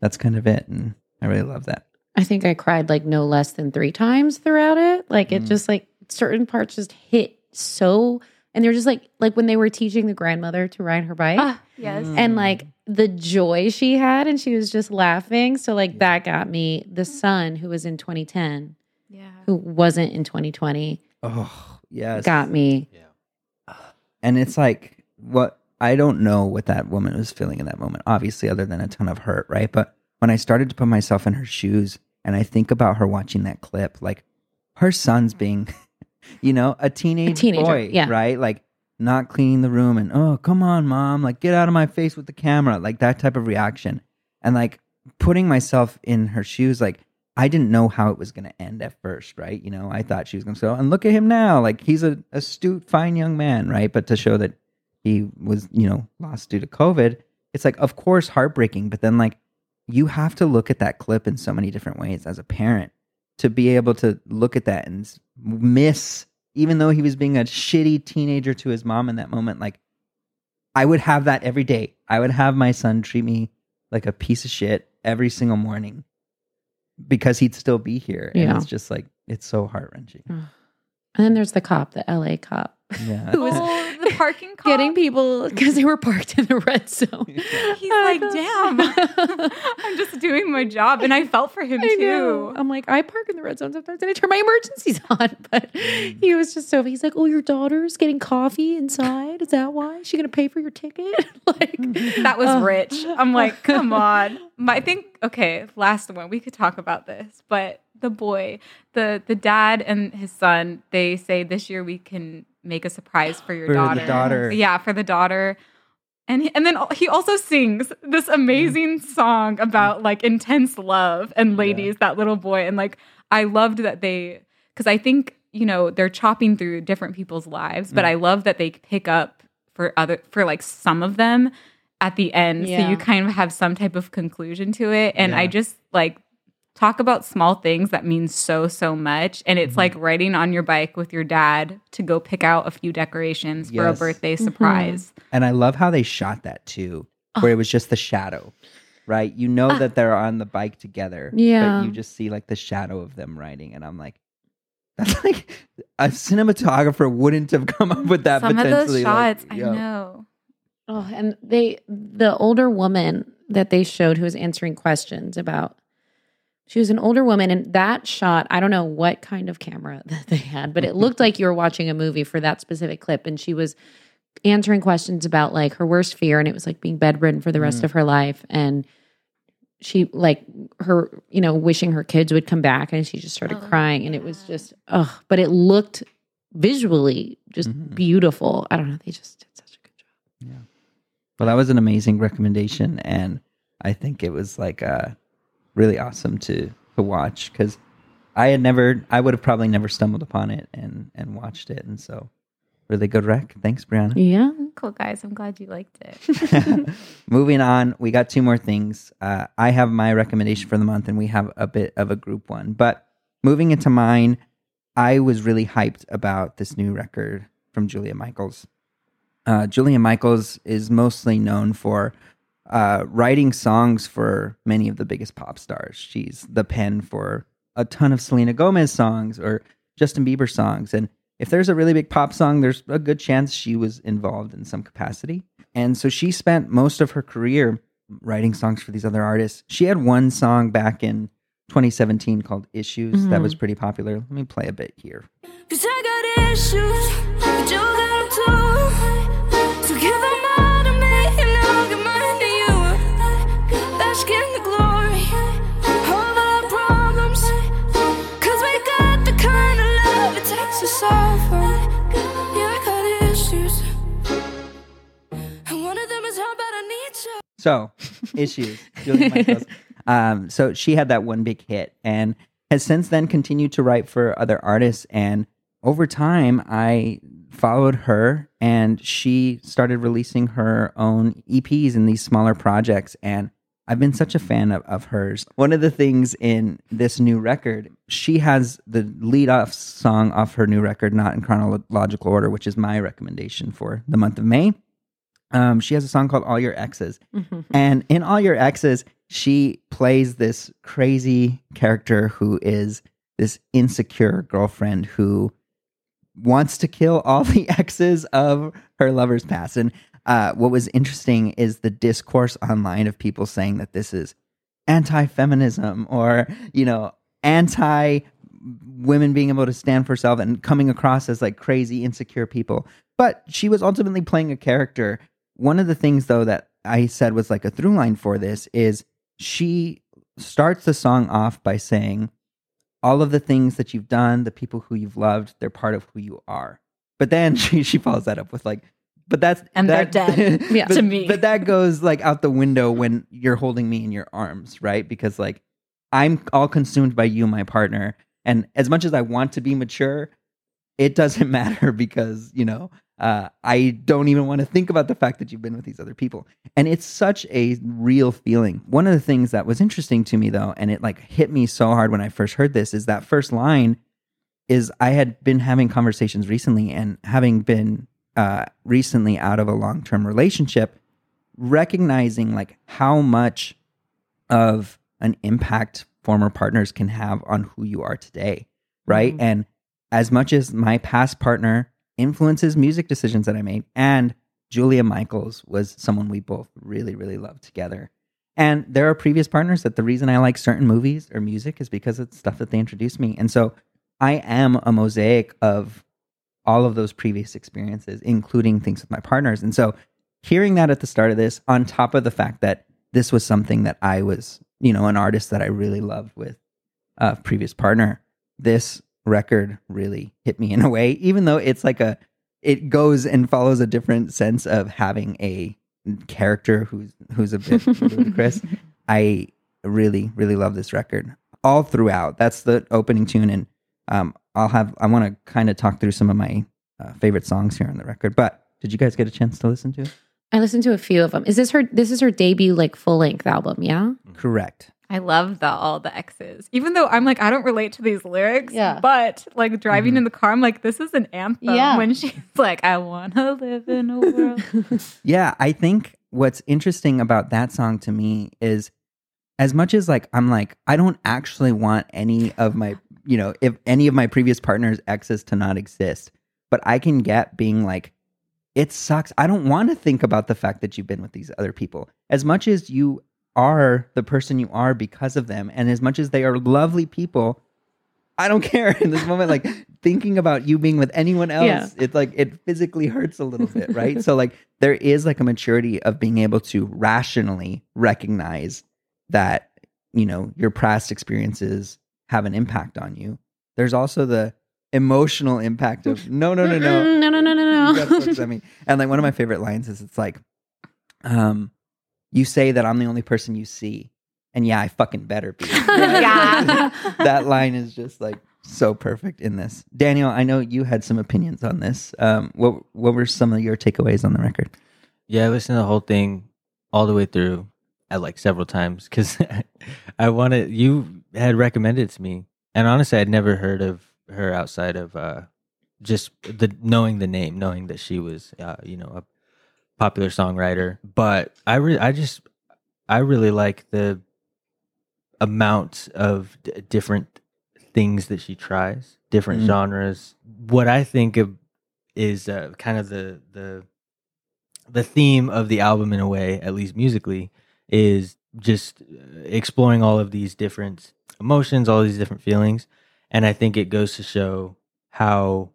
that's kind of it. And I really love that. I think I cried like no less than three times throughout it. Like it Mm. just like certain parts just hit so, and they're just like like when they were teaching the grandmother to ride her bike, Ah, yes. Mm. and like the joy she had, and she was just laughing. So like that got me. The son who was in 2010, Yeah. who wasn't in 2020, Oh yes, got me. Yeah. And it's like what I don't know what that woman was feeling in that moment, obviously, other than a ton of hurt, right? But when I started to put myself in her shoes and I think about her watching that clip, like her son's being, you know, a teenage teenager, boy, yeah. right? Like not cleaning the room and, oh, come on, mom, like get out of my face with the camera, like that type of reaction. And like putting myself in her shoes, like I didn't know how it was going to end at first, right? You know, I thought she was going to "Oh, and look at him now. Like he's a astute, fine young man, right? But to show that he was, you know, lost due to COVID. It's like, of course, heartbreaking, but then like you have to look at that clip in so many different ways as a parent to be able to look at that and miss, even though he was being a shitty teenager to his mom in that moment. Like, I would have that every day. I would have my son treat me like a piece of shit every single morning because he'd still be here. And Yeah. it's just like, it's so heart wrenching. And then there's the cop, the LA cop, Yeah. who was Oh, the parking cop. getting people because they were parked in the red zone. He's like, damn, I'm just doing my job, and I felt for him I too. know. I'm like, I park in the red zone sometimes and I turn my emergencies on. But mm. he was just so he's like, Oh, your daughter's getting coffee inside. Is that why? Is she gonna pay for your ticket? like That was Oh. rich. I'm uh, like, come on. My- I think okay, last one. We could talk about this, but the boy, the the dad and his son, they say this year we can make a surprise for your For the daughter. daughter. Yeah, for the daughter. And he, and then he also sings this amazing song about like intense love and ladies, that little boy. And like I loved that they because I think, you know, they're chopping through different people's lives, but Mm. I love that they pick up for other for like some of them at the end. So you kind of have some type of conclusion to it. And I just like talk about small things that mean so so much and it's Mhm. like riding on your bike with your dad to go pick out a few decorations for a Yes. birthday Mhm. surprise And I love how they shot that too, where it was just the shadow, right? You know Ah. that they're on the bike together, Yeah. but you just see like the shadow of them riding, and I'm like, that's like a cinematographer wouldn't have come up with that. some of those potentially, like, shots i know Oh, and they the older woman that they showed who was answering questions about she was an older woman and that shot, I don't know what kind of camera that they had, but it looked like you were watching a movie for that specific clip and she was answering questions about like her worst fear and it was like being bedridden for the rest Mm. of her life and she like her you know wishing her kids would come back and she just started Oh, crying and it was just oh but it looked visually just Mhm. beautiful i don't know they just did such a good job Yeah. Well, that was an amazing recommendation, and I think it was like uh, really awesome to to watch because I had never, I would have probably never stumbled upon it and and watched it, and so really good rec. Thanks, Briauna. yeah cool guys i'm glad you liked it Moving on, we got two more things. Uh, I have my recommendation for the month, and we have a bit of a group one. But moving into mine, I was really hyped about this new record from Julia Michaels. Uh, Julia Michaels is mostly known for uh, writing songs for many of the biggest pop stars. She's the pen for a ton of Selena Gomez songs or Justin Bieber songs. And if there's a really big pop song, there's a good chance she was involved in some capacity. And so she spent most of her career writing songs for these other artists. She had one song back in 2017 called Issues that Mhm. was pretty popular. Let me play a bit here. So, issues. Julia Michaels. Um, so she had that one big hit and has since then continued to write for other artists. And over time, I followed her and she started releasing her own EPs in these smaller projects. And I've been such a fan of, of hers. One of the things in this new record, she has the lead off song off her new record, not in chronological order, which is my recommendation for the month of May. Um, she has a song called All Your Exes. And in All Your Exes, she plays this crazy character who is this insecure girlfriend who wants to kill all the exes of her lover's past. And uh, what was interesting is the discourse online of people saying that this is anti feminism or, you know, anti women being able to stand for self and coming across as like crazy, insecure people. But she was ultimately playing a character. One of the things, though, that I said was like a through line for this is she starts the song off by saying, all of the things that you've done, the people who you've loved, they're part of who you are. But then she she follows that up with like, but that's And they're that- dead. Yeah. but, To me. But that goes like out the window when you're holding me in your arms, right? Because like I'm all consumed by you, my partner, and as much as I want to be mature, it doesn't matter because you know uh, I don't even want to think about the fact that you've been with these other people. And it's such a real feeling. One of the things that was interesting to me though, and it like hit me so hard when I first heard this, is that first line is I had been having conversations recently and having been uh, recently out of a long term relationship, recognizing like how much of an impact former partners can have on who you are today, right? And as much as my past partner influences music decisions that I made, and Julia Michaels was someone we both really, really loved together. And there are previous partners that the reason I like certain movies or music is because it's stuff that they introduced me. And so I am a mosaic of all of those previous experiences, including things with my partners. And so hearing that at the start of this, on top of the fact that this was something that I was, you know, an artist that I really loved with a previous partner, this record really hit me in a way, even though it's like a, it goes and follows a different sense of having a character who's who's a bit ludicrous. I really, really love this record all throughout. That's the opening tune, and um, I'll have I want to kind of talk through some of my uh, favorite songs here on the record. But did you guys get a chance to listen to it? I listened to a few of them. Is this her? This is her debut like full length album. Yeah. Correct. I love the all the Exes. Even though I'm like, I don't relate to these lyrics. Yeah. But like driving mm-hmm. in the car, I'm like, this is an anthem. Yeah. When she's like, I wanna live in a world. Yeah, I think what's interesting about that song to me is as much as like I'm like I don't actually want any of my you know if any of my previous partners exes to not exist, but I can get being like it sucks. I don't want to think about the fact that you've been with these other people as much as you are the person you are because of them and as much as they are lovely people I don't care in this moment. Like thinking about you being with anyone else, Yeah. it's like it physically hurts a little bit, right? so like there is like a maturity of being able to rationally recognize that you know your past experiences have an impact on you. There's also the emotional impact of no, no, no, no, no, no, no, no, you gotta focus no. on me. And like one of my favorite lines is it's like, um, you say that I'm the only person you see. And yeah, I fucking better be. Yeah. that line is just like so perfect in this. Daniel, I know you had some opinions on this. Um, what what were some of your takeaways on the record? Yeah, I listened to the whole thing all the way through at like several times because I wanted you had recommended it to me, and honestly, I'd never heard of her outside of uh, just the knowing the name, knowing that she was uh, you know a popular songwriter. But I re- I just I really like the amount of d- different things that she tries, different Mm. genres. What I think of is uh, kind of the the the theme of the album in a way, at least musically, is just uh, exploring all of these different emotions, all these different feelings, and I think it goes to show how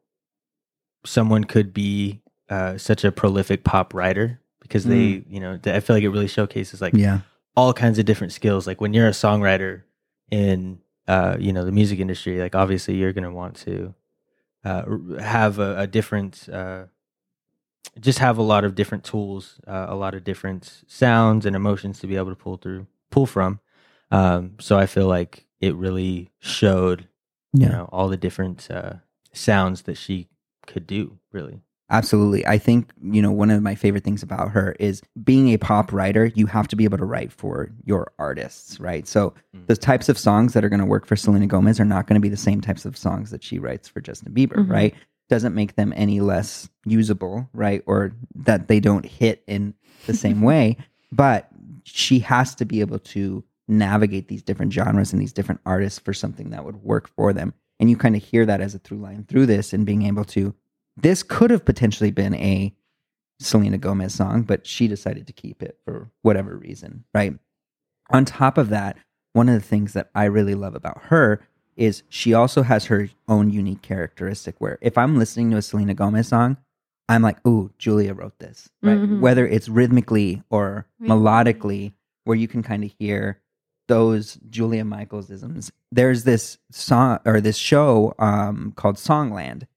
someone could be uh, such a prolific pop writer because they, you know, I feel like it really showcases like Yeah. all kinds of different skills. Like when you're a songwriter in, uh, you know, the music industry, like obviously you're going to want to uh, have a, a different, uh, just have a lot of different tools, uh, a lot of different sounds and emotions to be able to pull through, pull from. Um, so I feel like it really showed, you know, all the different uh, sounds that she could do. Really, Absolutely. I think, you know, one of my favorite things about her is being a pop writer, you have to be able to write for your artists, right? So Mm. the types of songs that are going to work for Selena Gomez are not going to be the same types of songs that she writes for Justin Bieber, Mhm. right? Doesn't make them any less usable, right? Or that they don't hit in the same way, but she has to be able to navigate these different genres and these different artists for something that would work for them. And you kind of hear that as a through line through this and being able to this could have potentially been a Selena Gomez song, but she decided to keep it for whatever reason, right? On top of that, one of the things that I really love about her is she also has her own unique characteristic where if I'm listening to a Selena Gomez song, I'm like, ooh, Julia wrote this, right? Mhm. Whether it's rhythmically or Really? melodically, where you can kind of hear those Julia Michaels isms. There's this song or this show um, called Songland.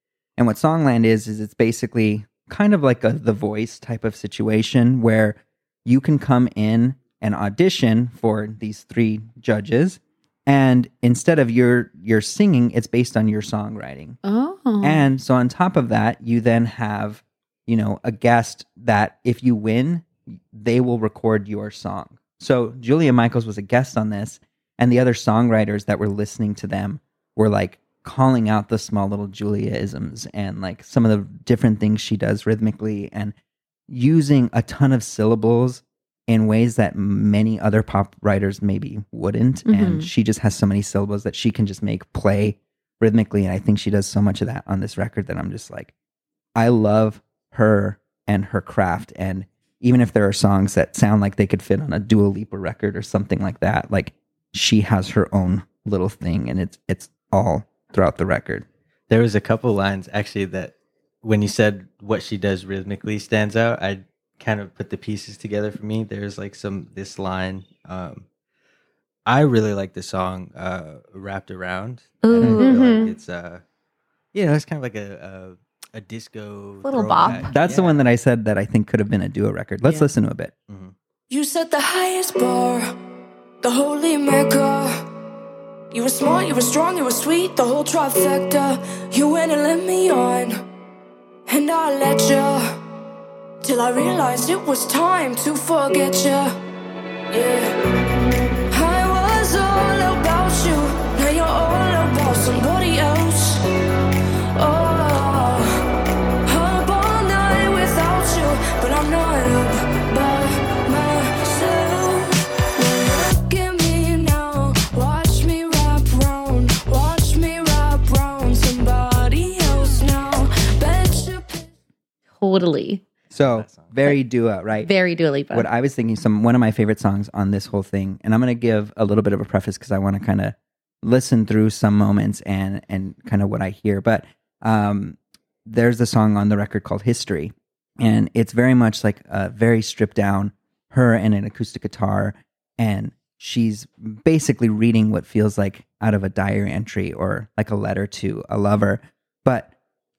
And what Songland is, is it's basically kind of like a The Voice type of situation where you can come in and audition for these three judges. And instead of your your singing, it's based on your songwriting. Oh. And so on top of that, you then have, you know, a guest that if you win, they will record your song. So Julia Michaels was a guest on this, and the other songwriters that were listening to them were like calling out the small little Juliaisms and like some of the different things she does rhythmically and using a ton of syllables in ways that many other pop writers maybe wouldn't. And Mhm. she just has so many syllables that she can just make play rhythmically. And I think she does so much of that on this record that I'm just like, I love her and her craft. And even if there are songs that sound like they could fit on a Dua Lipa record or something like that, like she has her own little thing and it's it's all throughout the record. There was a couple lines actually that when you said what she does rhythmically stands out, I kind of put the pieces together for me. There's like some this line. Um, I really like the song uh, "Wrapped Around." And I Ooh. feel Mhm. like it's uh, you know, it's kind of like a a, a disco Little bop. throwback. That's the one that I said that I think could have been a Dua record. Let's Yeah. listen to a bit. Mhm. You set the highest bar, the holy mecca. You were smart, you were strong, you were sweet, the whole trifecta. You went and let me on, and I let you. Till I realized it was time to forget you. Yeah. Totally. So that song. very Dua, right? Very Dua Lipa. what I was thinking, some one of my favorite songs on this whole thing, and I'm going to give a little bit of a preface because I want to kind of listen through some moments and and kind of what I hear. But um, there's a song on the record called "History," and it's very much like a very stripped down her and an acoustic guitar, and she's basically reading what feels like out of a diary entry or like a letter to a lover, but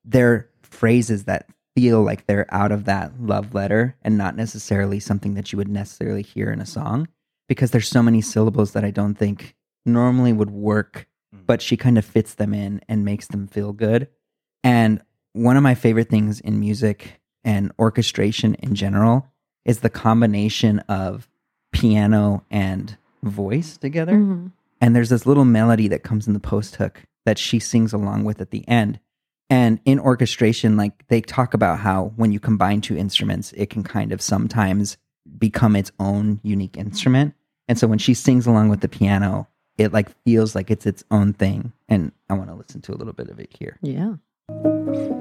they're phrases that feel like they're out of that love letter and not necessarily something that you would necessarily hear in a song because there's so many syllables that I don't think normally would work, Mm. but she kind of fits them in and makes them feel good. And one of my favorite things in music and orchestration in general is the combination of piano and voice together. Mhm. And there's this little melody that comes in the post hook that she sings along with at the end. And in orchestration, like they talk about how when you combine two instruments, it can kind of sometimes become its own unique instrument. And so when she sings along with the piano, it like feels like it's its own thing. And I want to listen to a little bit of it here. Yeah.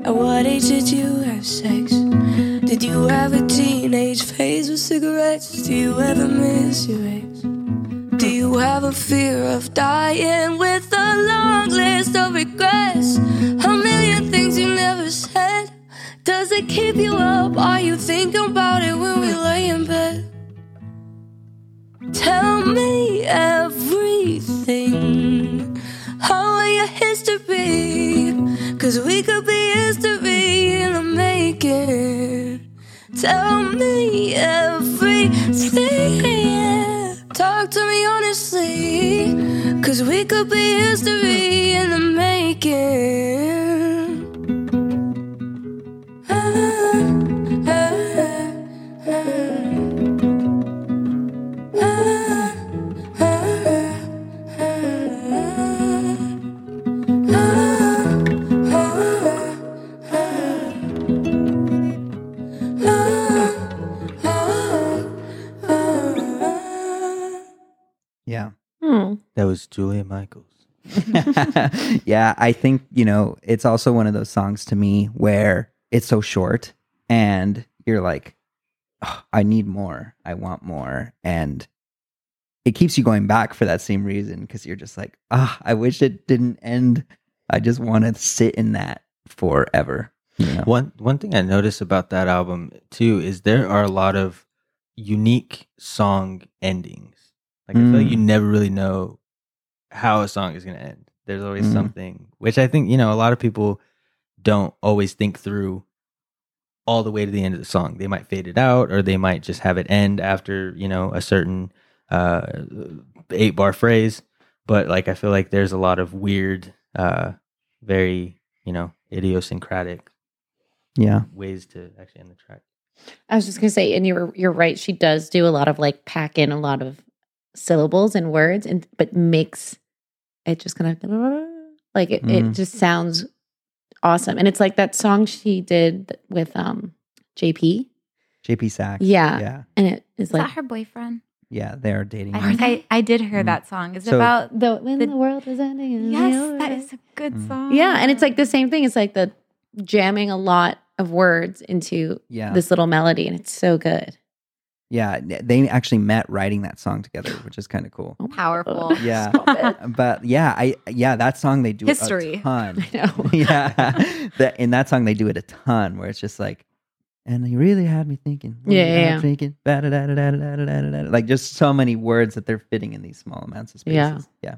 At what age did you have sex? Did you have a teenage phase with cigarettes? Do you ever miss your ex? Do you have a fear of dying with a long list of regrets? It keep you up? Are you thinking about it when we lay in bed? Tell me everything. How are your history? Cause we could be history in the making. Tell me everything. Talk to me honestly. Cause we could be history in the making. That was Julia Michaels. yeah, I think, you know, it's also one of those songs to me where it's so short and you're like, "Oh, I need more. I want more. And it keeps you going back for that same reason because you're just like, ah, I wish it didn't end. I just want to sit in that forever. You know? One one thing I noticed about that album too is there are a lot of unique song endings. Like I feel like Mm. you never really know how a song is going to end. There's always Mm. something, which I think you know a lot of people don't always think through all the way to the end of the song. They might fade it out, or they might just have it end after you know a certain uh, eight bar phrase. But like I feel like there's a lot of weird, uh, very you know idiosyncratic Yeah. ways to actually end the track. I was just gonna say, and you're you're right. She does do a lot of like pack in a lot of syllables and words, and but makes it just kind of like it. It Mhm. just sounds awesome, and it's like that song she did with um JP. JP Saxe. Yeah, Yeah. and it is Is like that her boyfriend? Yeah. They're dating. I, think I, I did hear Mm. that song. It's So- about the when The- the, world is ending. and Yes, you that a good Mm. song. yeah, and it's like the same thing. It's like the jamming a lot of words into Yeah. this little melody, and it's so good. Yeah, they actually met writing that song together, which is kind of cool. Oh Powerful. Yeah. but yeah, I yeah, that song they do History. a ton. I know. yeah. That in that song they do it a ton where it's just like and he really had me thinking. Yeah, yeah, yeah. Thinking, like just so many words that they're fitting in these small amounts of spaces. Yeah. Yeah,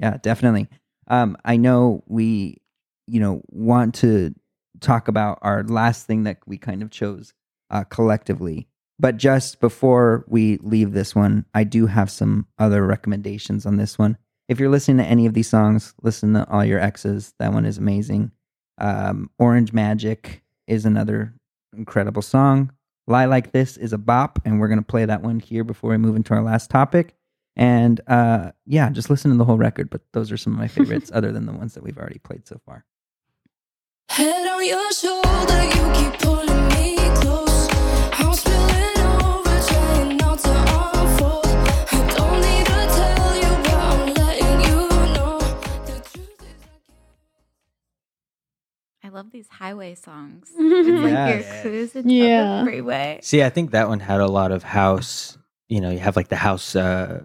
yeah definitely. Um, I know we, you know, want to talk about our last thing that we kind of chose uh, collectively but just before we leave this one, I do have some other recommendations on this one. If you're listening to any of these songs, listen to All Your Exes. That one is amazing. Um, Orange Magic is another incredible song. Lie Like This is a bop, and we're going to play that one here before we move into our last topic. And uh, yeah, just listen to the whole record, but those are some of my favorites other than the ones that we've already played so far. Head on your shoulder, you keep pulling me close. Love these highway songs. Yeah. It's like Yes. you're cruising Yeah. down the freeway. See, I think that one had a lot of house. You know, you have like the house uh,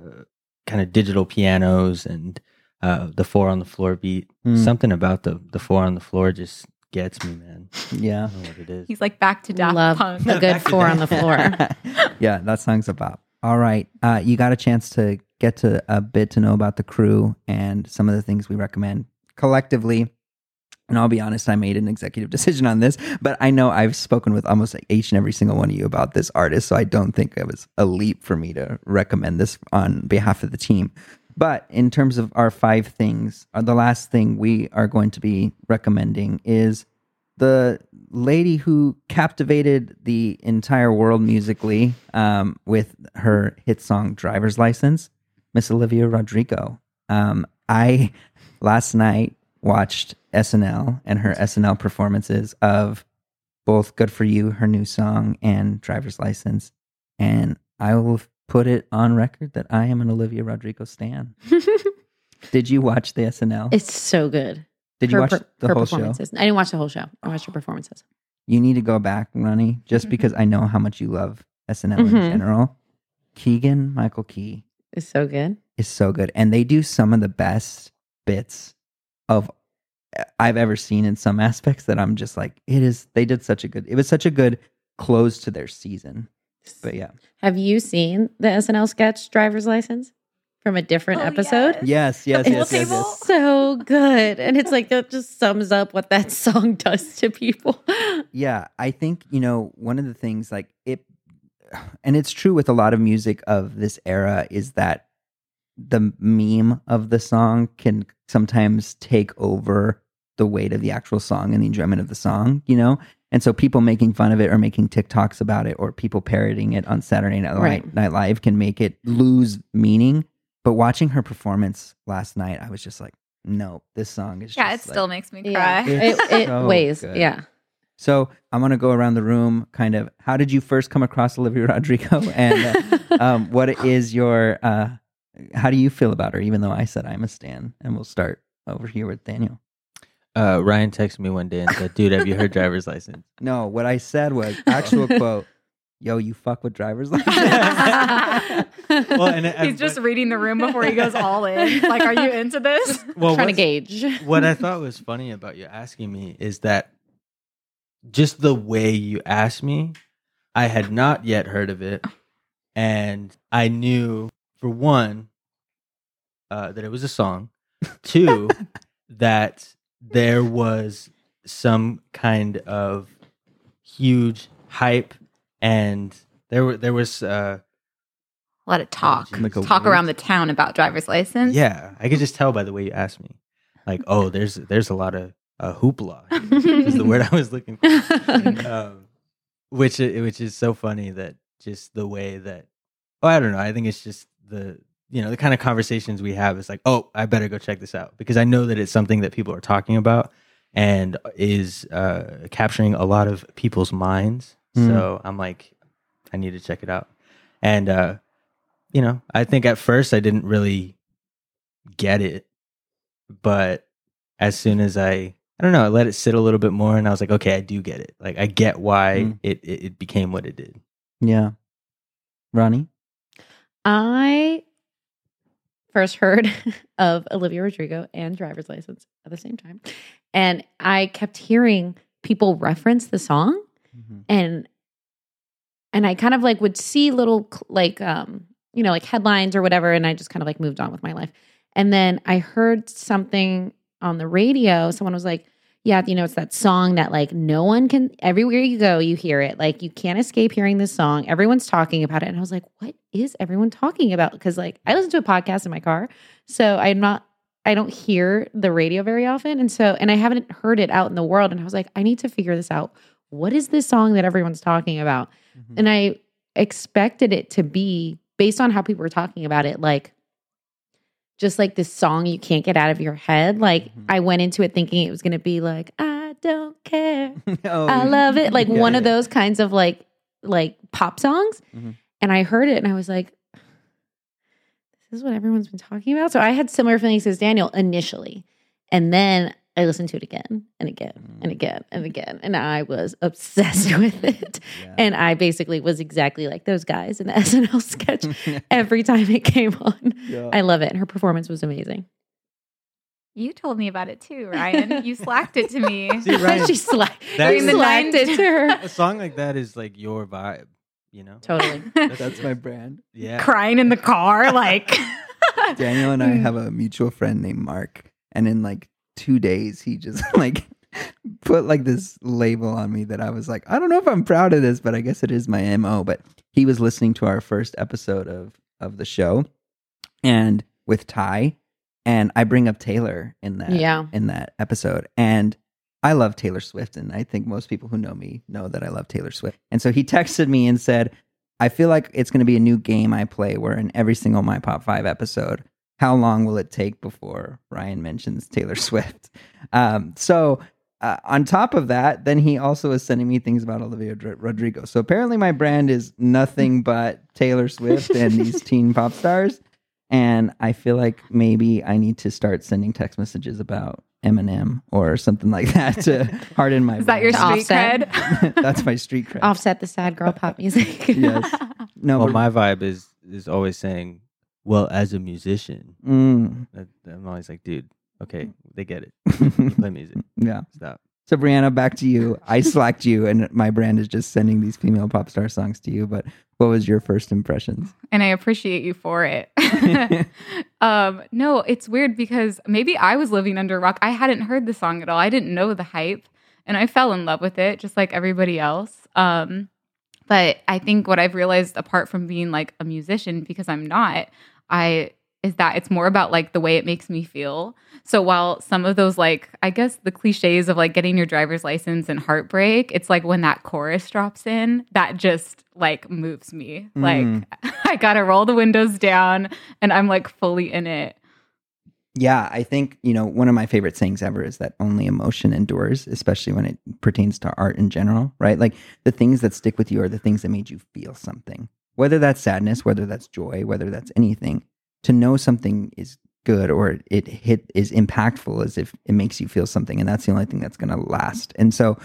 kind of digital pianos and uh, the four on the floor beat. Mm. Something about the the four on the floor just gets me, man. I Yeah. don't know what it is. He's like back to Daft Love Punk. a good four on the floor. yeah, that song's a bop. All right. Uh, you got a chance to get to a bit to know about the crew and some of the things we recommend collectively. And I'll be honest, I made an executive decision on this, but I know I've spoken with almost each and every single one of you about this artist. So I don't think it was a leap for me to recommend this on behalf of the team. But in terms of our five things, uh, the last thing we are going to be recommending is the lady who captivated the entire world musically um, with her hit song "Driver's License," Miss Olivia Rodrigo. Um, I last night watched SNL and her SNL performances of both "Good for You," her new song, and "Driver's License," and I will put it on record that I am an Olivia Rodrigo stan. Did you watch the SNL? it's so good. Did you watch per- the whole show? I didn't watch the whole show. I watched her performances. you need to go back, Ronnie, just Mhm. because I know how much you love SNL in Mhm. general. Keegan Michael Key It's so good. is so good, and they do some of the best bits of I've ever seen in some aspects that I'm just like, it is. They did such a good. It was such a good close to their season. But yeah, Have you seen the SNL sketch "Driver's License" from a different Oh, episode? yes. yes, yes, The yes, yes, yes. So good, and it's like that just sums up what that song does to people. Yeah, I think, you know, one of the things like it and it's true with a lot of music of this era is that the meme of the song can sometimes take over the weight of the actual song and the enjoyment of the song, you know? And so people making fun of it or making TikToks about it or people parroting it on Saturday Night, Right. Night Live can make it lose meaning. But watching her performance last night, I was just like, no, this song is Yeah, it just still makes me cry. It's it it so weighs. good. Yeah. So I'm gonna go around the room. Kind of, how did you first come across Olivia Rodrigo, and uh, um, what is your? Uh, how do you feel about her? Even though I said I'm a stan, and we'll start over here with Daniel. Uh, Ryan texted me one day and said, "Dude, have you heard driver's license?" No, what I said was actual quote. Yo, you fuck with driver's license. Well, and it- He's just reading the room before he goes all in. Like, are you into this? Well, Trying to gauge. what I thought was funny about you asking me is that just the way you asked me, I had not yet heard of it, and I knew for one uh, that it was a song, two that there was some kind of huge hype, and there were there was uh, A lot of talk. Like talk word? around the town about driver's license. Yeah, I could just tell by the way you asked me. Like, oh, there's there's a lot of uh, hoopla is the word I was looking for. um, which which is so funny that just the way that oh I don't know I think it's just the you know the kind of conversations we have is like oh I better go check this out because I know that it's something that people are talking about and is uh, capturing a lot of people's minds. Mm. So I'm like I need to check it out, and uh, you know I think at first I didn't really get it, but as soon as I I don't know I let it sit a little bit more and I was like okay I do get it like I get why Mm. it, it it became what it did. Yeah. Ronnie? I first heard of Olivia Rodrigo and driver's license at the same time. And I kept hearing people reference the song and and I kind of like would see little like um you know like headlines or whatever and I just kind of like moved on with my life. And then I heard something on the radio someone was like yeah, you know, it's that song that like no one can everywhere you go, you hear it. Like you can't escape hearing this song. Everyone's talking about it. And I was like, what is everyone talking about? Because like I listen to a podcast in my car. So I'm not I don't hear the radio very often. And so and I haven't heard it out in the world. And I was like, I need to figure this out. What is this song that everyone's talking about? Mhm. And I expected it to be based on how people were talking about it, like just like this song you can't get out of your head. Like Mhm. I went into it thinking it was gonna be like, I don't care. oh, I love it. Like yeah, one of those kinds of like like pop songs. Mhm. And I heard it and I was like, this is what everyone's been talking about. So I had similar feelings as Daniel initially. And then I listened to it again and again and Mm. again and again. And I was obsessed with it. Yeah. And I basically was exactly like those guys in the SNL sketch every time it came on. Yeah. I love it. And her performance was amazing. You told me about it too, Ryan. You slacked it to me. See, Ryan, she sla- That's- she slacked it to her. a song like that is like your vibe, you know? Totally. That's my brand. Yeah. Crying in the car, like Daniel and I have a mutual friend named Mark, and in like two days, he just like put like this label on me that I was like, I don't know if I'm proud of this, but I guess it is my mo. But he was listening to our first episode of of the show, and with Ty, and I bring up Taylor in that Yeah. in that episode, and I love Taylor Swift, and I think most people who know me know that I love Taylor Swift. And so he texted me and said, I feel like it's going to be a new game I play where in every single My Pop 5 episode, how long will it take before Ryan mentions Taylor Swift? Um, so, uh, on top of that, then he also is sending me things about Olivia Dr- Rodrigo. So, apparently, my brand is nothing but Taylor Swift and these teen pop stars. And I feel like maybe I need to start sending text messages about Eminem or something like that to harden my. is that your street Offset. cred? That's my street cred. Offset the sad girl pop music. Yes. No, Well, my vibe is is always saying, "Well, as a musician," Mm. I'm always like, "Dude, okay, they get it. You play music. yeah. Stop." So Briauna, back to you. I slacked you, and my brand is just sending these female pop star songs to you. But what was your first impressions? and I appreciate you for it. um, no, it's weird because maybe I was living under a rock. I hadn't heard the song at all. I didn't know the hype, and I fell in love with it just like everybody else. Um, but I think what I've realized, apart from being like a musician, because I'm not, I is that it's more about like the way it makes me feel. So while some of those like I guess the cliches of like getting your driver's license and heartbreak, it's like when that chorus drops in, that just like moves me. Mm. Like I gotta roll the windows down and I'm like fully in it. Yeah, I think you know one of my favorite sayings ever is that only emotion endures, especially when it pertains to art in general. Right? Like the things that stick with you are the things that made you feel something, whether that's sadness, whether that's joy, whether that's anything. To know something is good or it hit is impactful as if it makes you feel something, and that's the only thing that's going to last. And so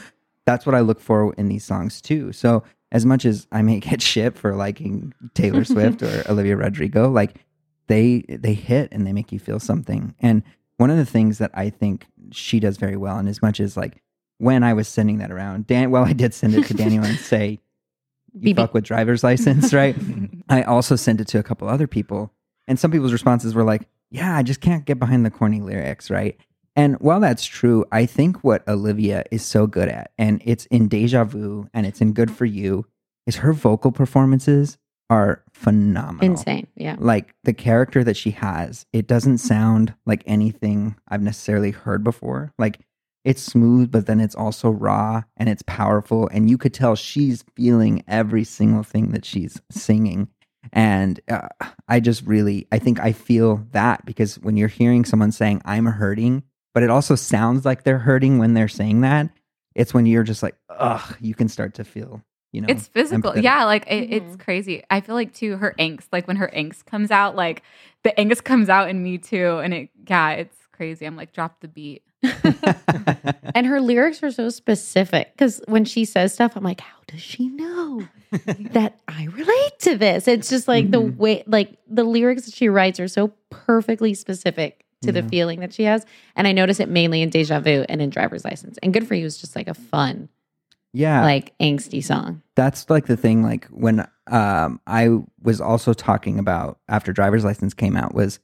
that's what I look for in these songs too. So as much as I may get shit for liking Taylor Swift or Olivia Rodrigo, like they they hit and they make you feel something. And one of the things that I think she does very well, and as much as like when I was sending that around, Dan, well, I did send it to Daniel and say, "You BB. fuck with driver's license, right?" I also sent it to a couple other people, and some people's responses were like, "Yeah, I just can't get behind the corny lyrics, right?" And while that's true, I think what Olivia is so good at, and it's in Deja Vu and it's in Good for You, is her vocal performances are phenomenal Insane. Yeah. like the character that she has it doesn't sound like anything i've necessarily heard before like it's smooth, but then it's also raw and it's powerful. And you could tell she's feeling every single thing that she's singing. And uh, I just really, I think I feel that because when you're hearing someone saying, I'm hurting, but it also sounds like they're hurting when they're saying that, it's when you're just like, ugh, you can start to feel, you know, It's physical. empathetic. Yeah, like it, it's Mhm. crazy. I feel like too her angst, like when her angst comes out, like the angst comes out in me too. And it yeah, it's crazy. I'm like, drop the beat. And her lyrics are so specific because when she says stuff, I'm like, how does she know that I relate to this? It's just like the Mhm. way, like the lyrics that she writes are so perfectly specific to the feeling that she has. And I notice it mainly in Deja Vu and in Driver's License. And Good for You is just like a fun, yeah. like angsty song. that's like the thing like when um i was also talking about after driver's license came out was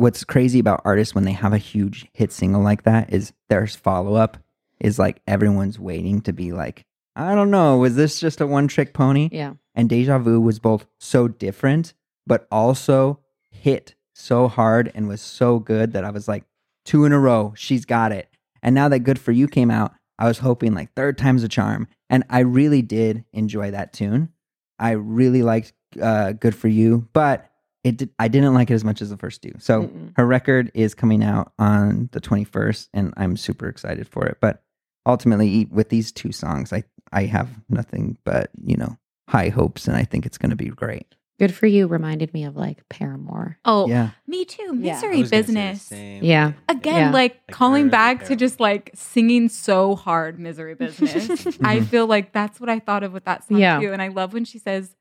what's crazy about artists when they have a huge hit single like that is their follow-up is like everyone's waiting to be like i don't know was this just a one trick pony? Yeah. and deja vu was both so different but also hit so hard and was so good that i was like two in a row she's got it. And now that good for you came out i was hoping like third time's a charm. And i really did enjoy that tune. I really liked uh, good for you but it did, i didn't like it as much as the first two so Mm-mm. her record is coming out on the 21st and i'm super excited for it but ultimately with these two songs i i have nothing but you know high hopes and i think it's going to be great Good for You reminded me of like Paramore. Oh, yeah me too. Misery was gonna say the business. Yeah. Again, Yeah. like Like calling her and back to just like singing so hard misery business. I mm-hmm. feel like that's what I thought of with that song Yeah. too. And I love when she says,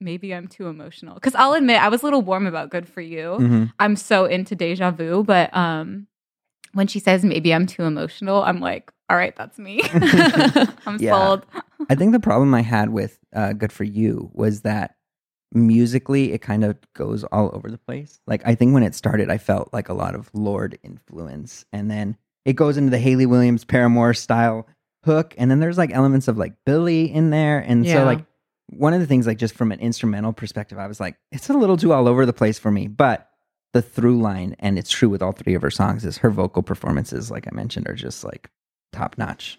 maybe I'm too emotional. Because I'll admit I was a little warm about good for you. Mhm. I'm so into deja vu, but um when she says maybe I'm too emotional, I'm like, all right, that's me. I'm Yeah. sold. i think the problem i had with uh, good for you was that musically it kind of goes all over the place like i think when it started i felt like a lot of Lorde influence and then it goes into the Hayley Williams paramore style hook and then there's like elements of like Billie in there and Yeah. so like one of the things like just from an instrumental perspective i was like it's a little too all over the place for me but the through line and it's true with all three of her songs is her vocal performances like i mentioned are just like top notch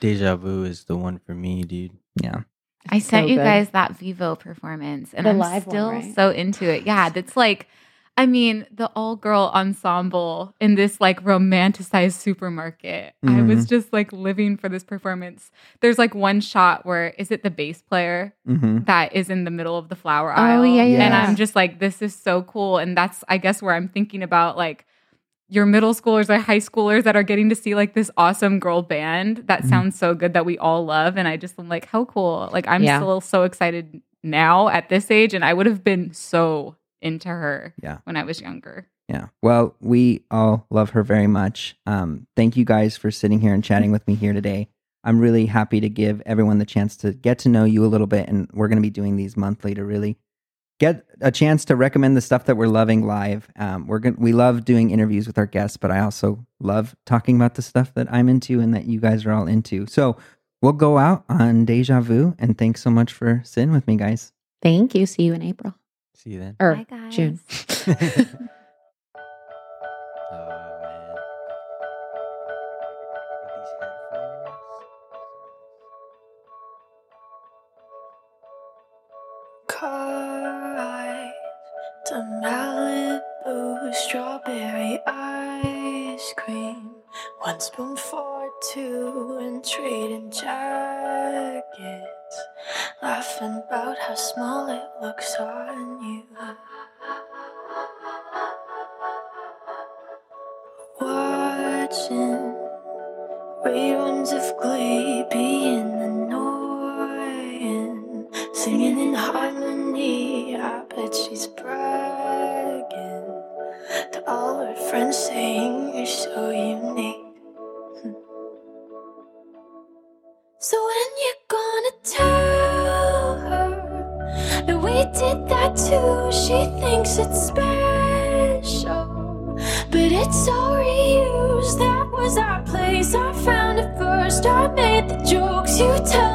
Deja vu is the one for me, dude. yeah I sent So you good. guys that Vevo performance, and The I'm live one, still right? so into it. Yeah, that's like, I mean, the all girl ensemble in this like romanticized supermarket. I was Mhm. just like living for this performance. There's like one shot where is it the bass player hmm that is in the middle of the flower Oh, aisle? yeah, yeah. And I'm just like, this is so cool. And that's, I guess, where I'm thinking about like your middle schoolers or high schoolers that are getting to see like this awesome girl band that Mhm. sounds so good that we all love. And I just am like, how cool. Like, I'm Yeah. still so excited now at this age. And I would have been so into her Yeah. when I was younger. Yeah. Well, we all love her very much. Um, thank you guys for sitting here and chatting with me here today. I'm really happy to give everyone the chance to get to know you a little bit. And we're going to be doing these monthly to really get a chance to recommend the stuff that we're loving live. Um, we're going we love doing interviews with our guests, but I also love talking about the stuff that I'm into and that you guys are all into. So we'll go out on Deja Vu. And thanks so much for sitting with me, guys. Thank you. See you in April See you then. or Bye, guys. June. Oh man. With these headphones. car ride to Malibu, strawberry ice cream. One spoon for two and trading jackets, laughing about how small it looks on you. I made the jokes you tell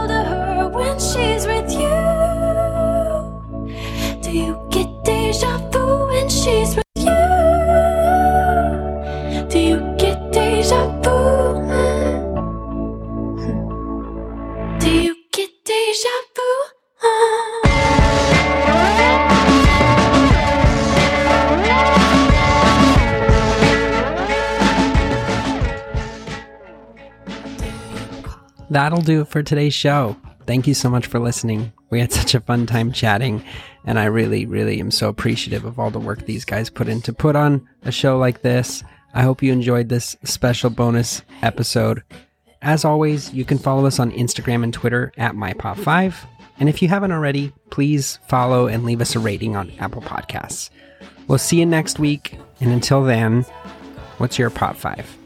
do it for today's show. Thank you so much for listening. We had such a fun time chatting, and I really, really am so appreciative of all the work these guys put in to put on a show like this. I hope you enjoyed this special bonus episode. As always, you can follow us on Instagram and Twitter at MyPop5. And if you haven't already, please follow and leave us a rating on Apple Podcasts. We'll see you next week. And until then, what's your Pop 5?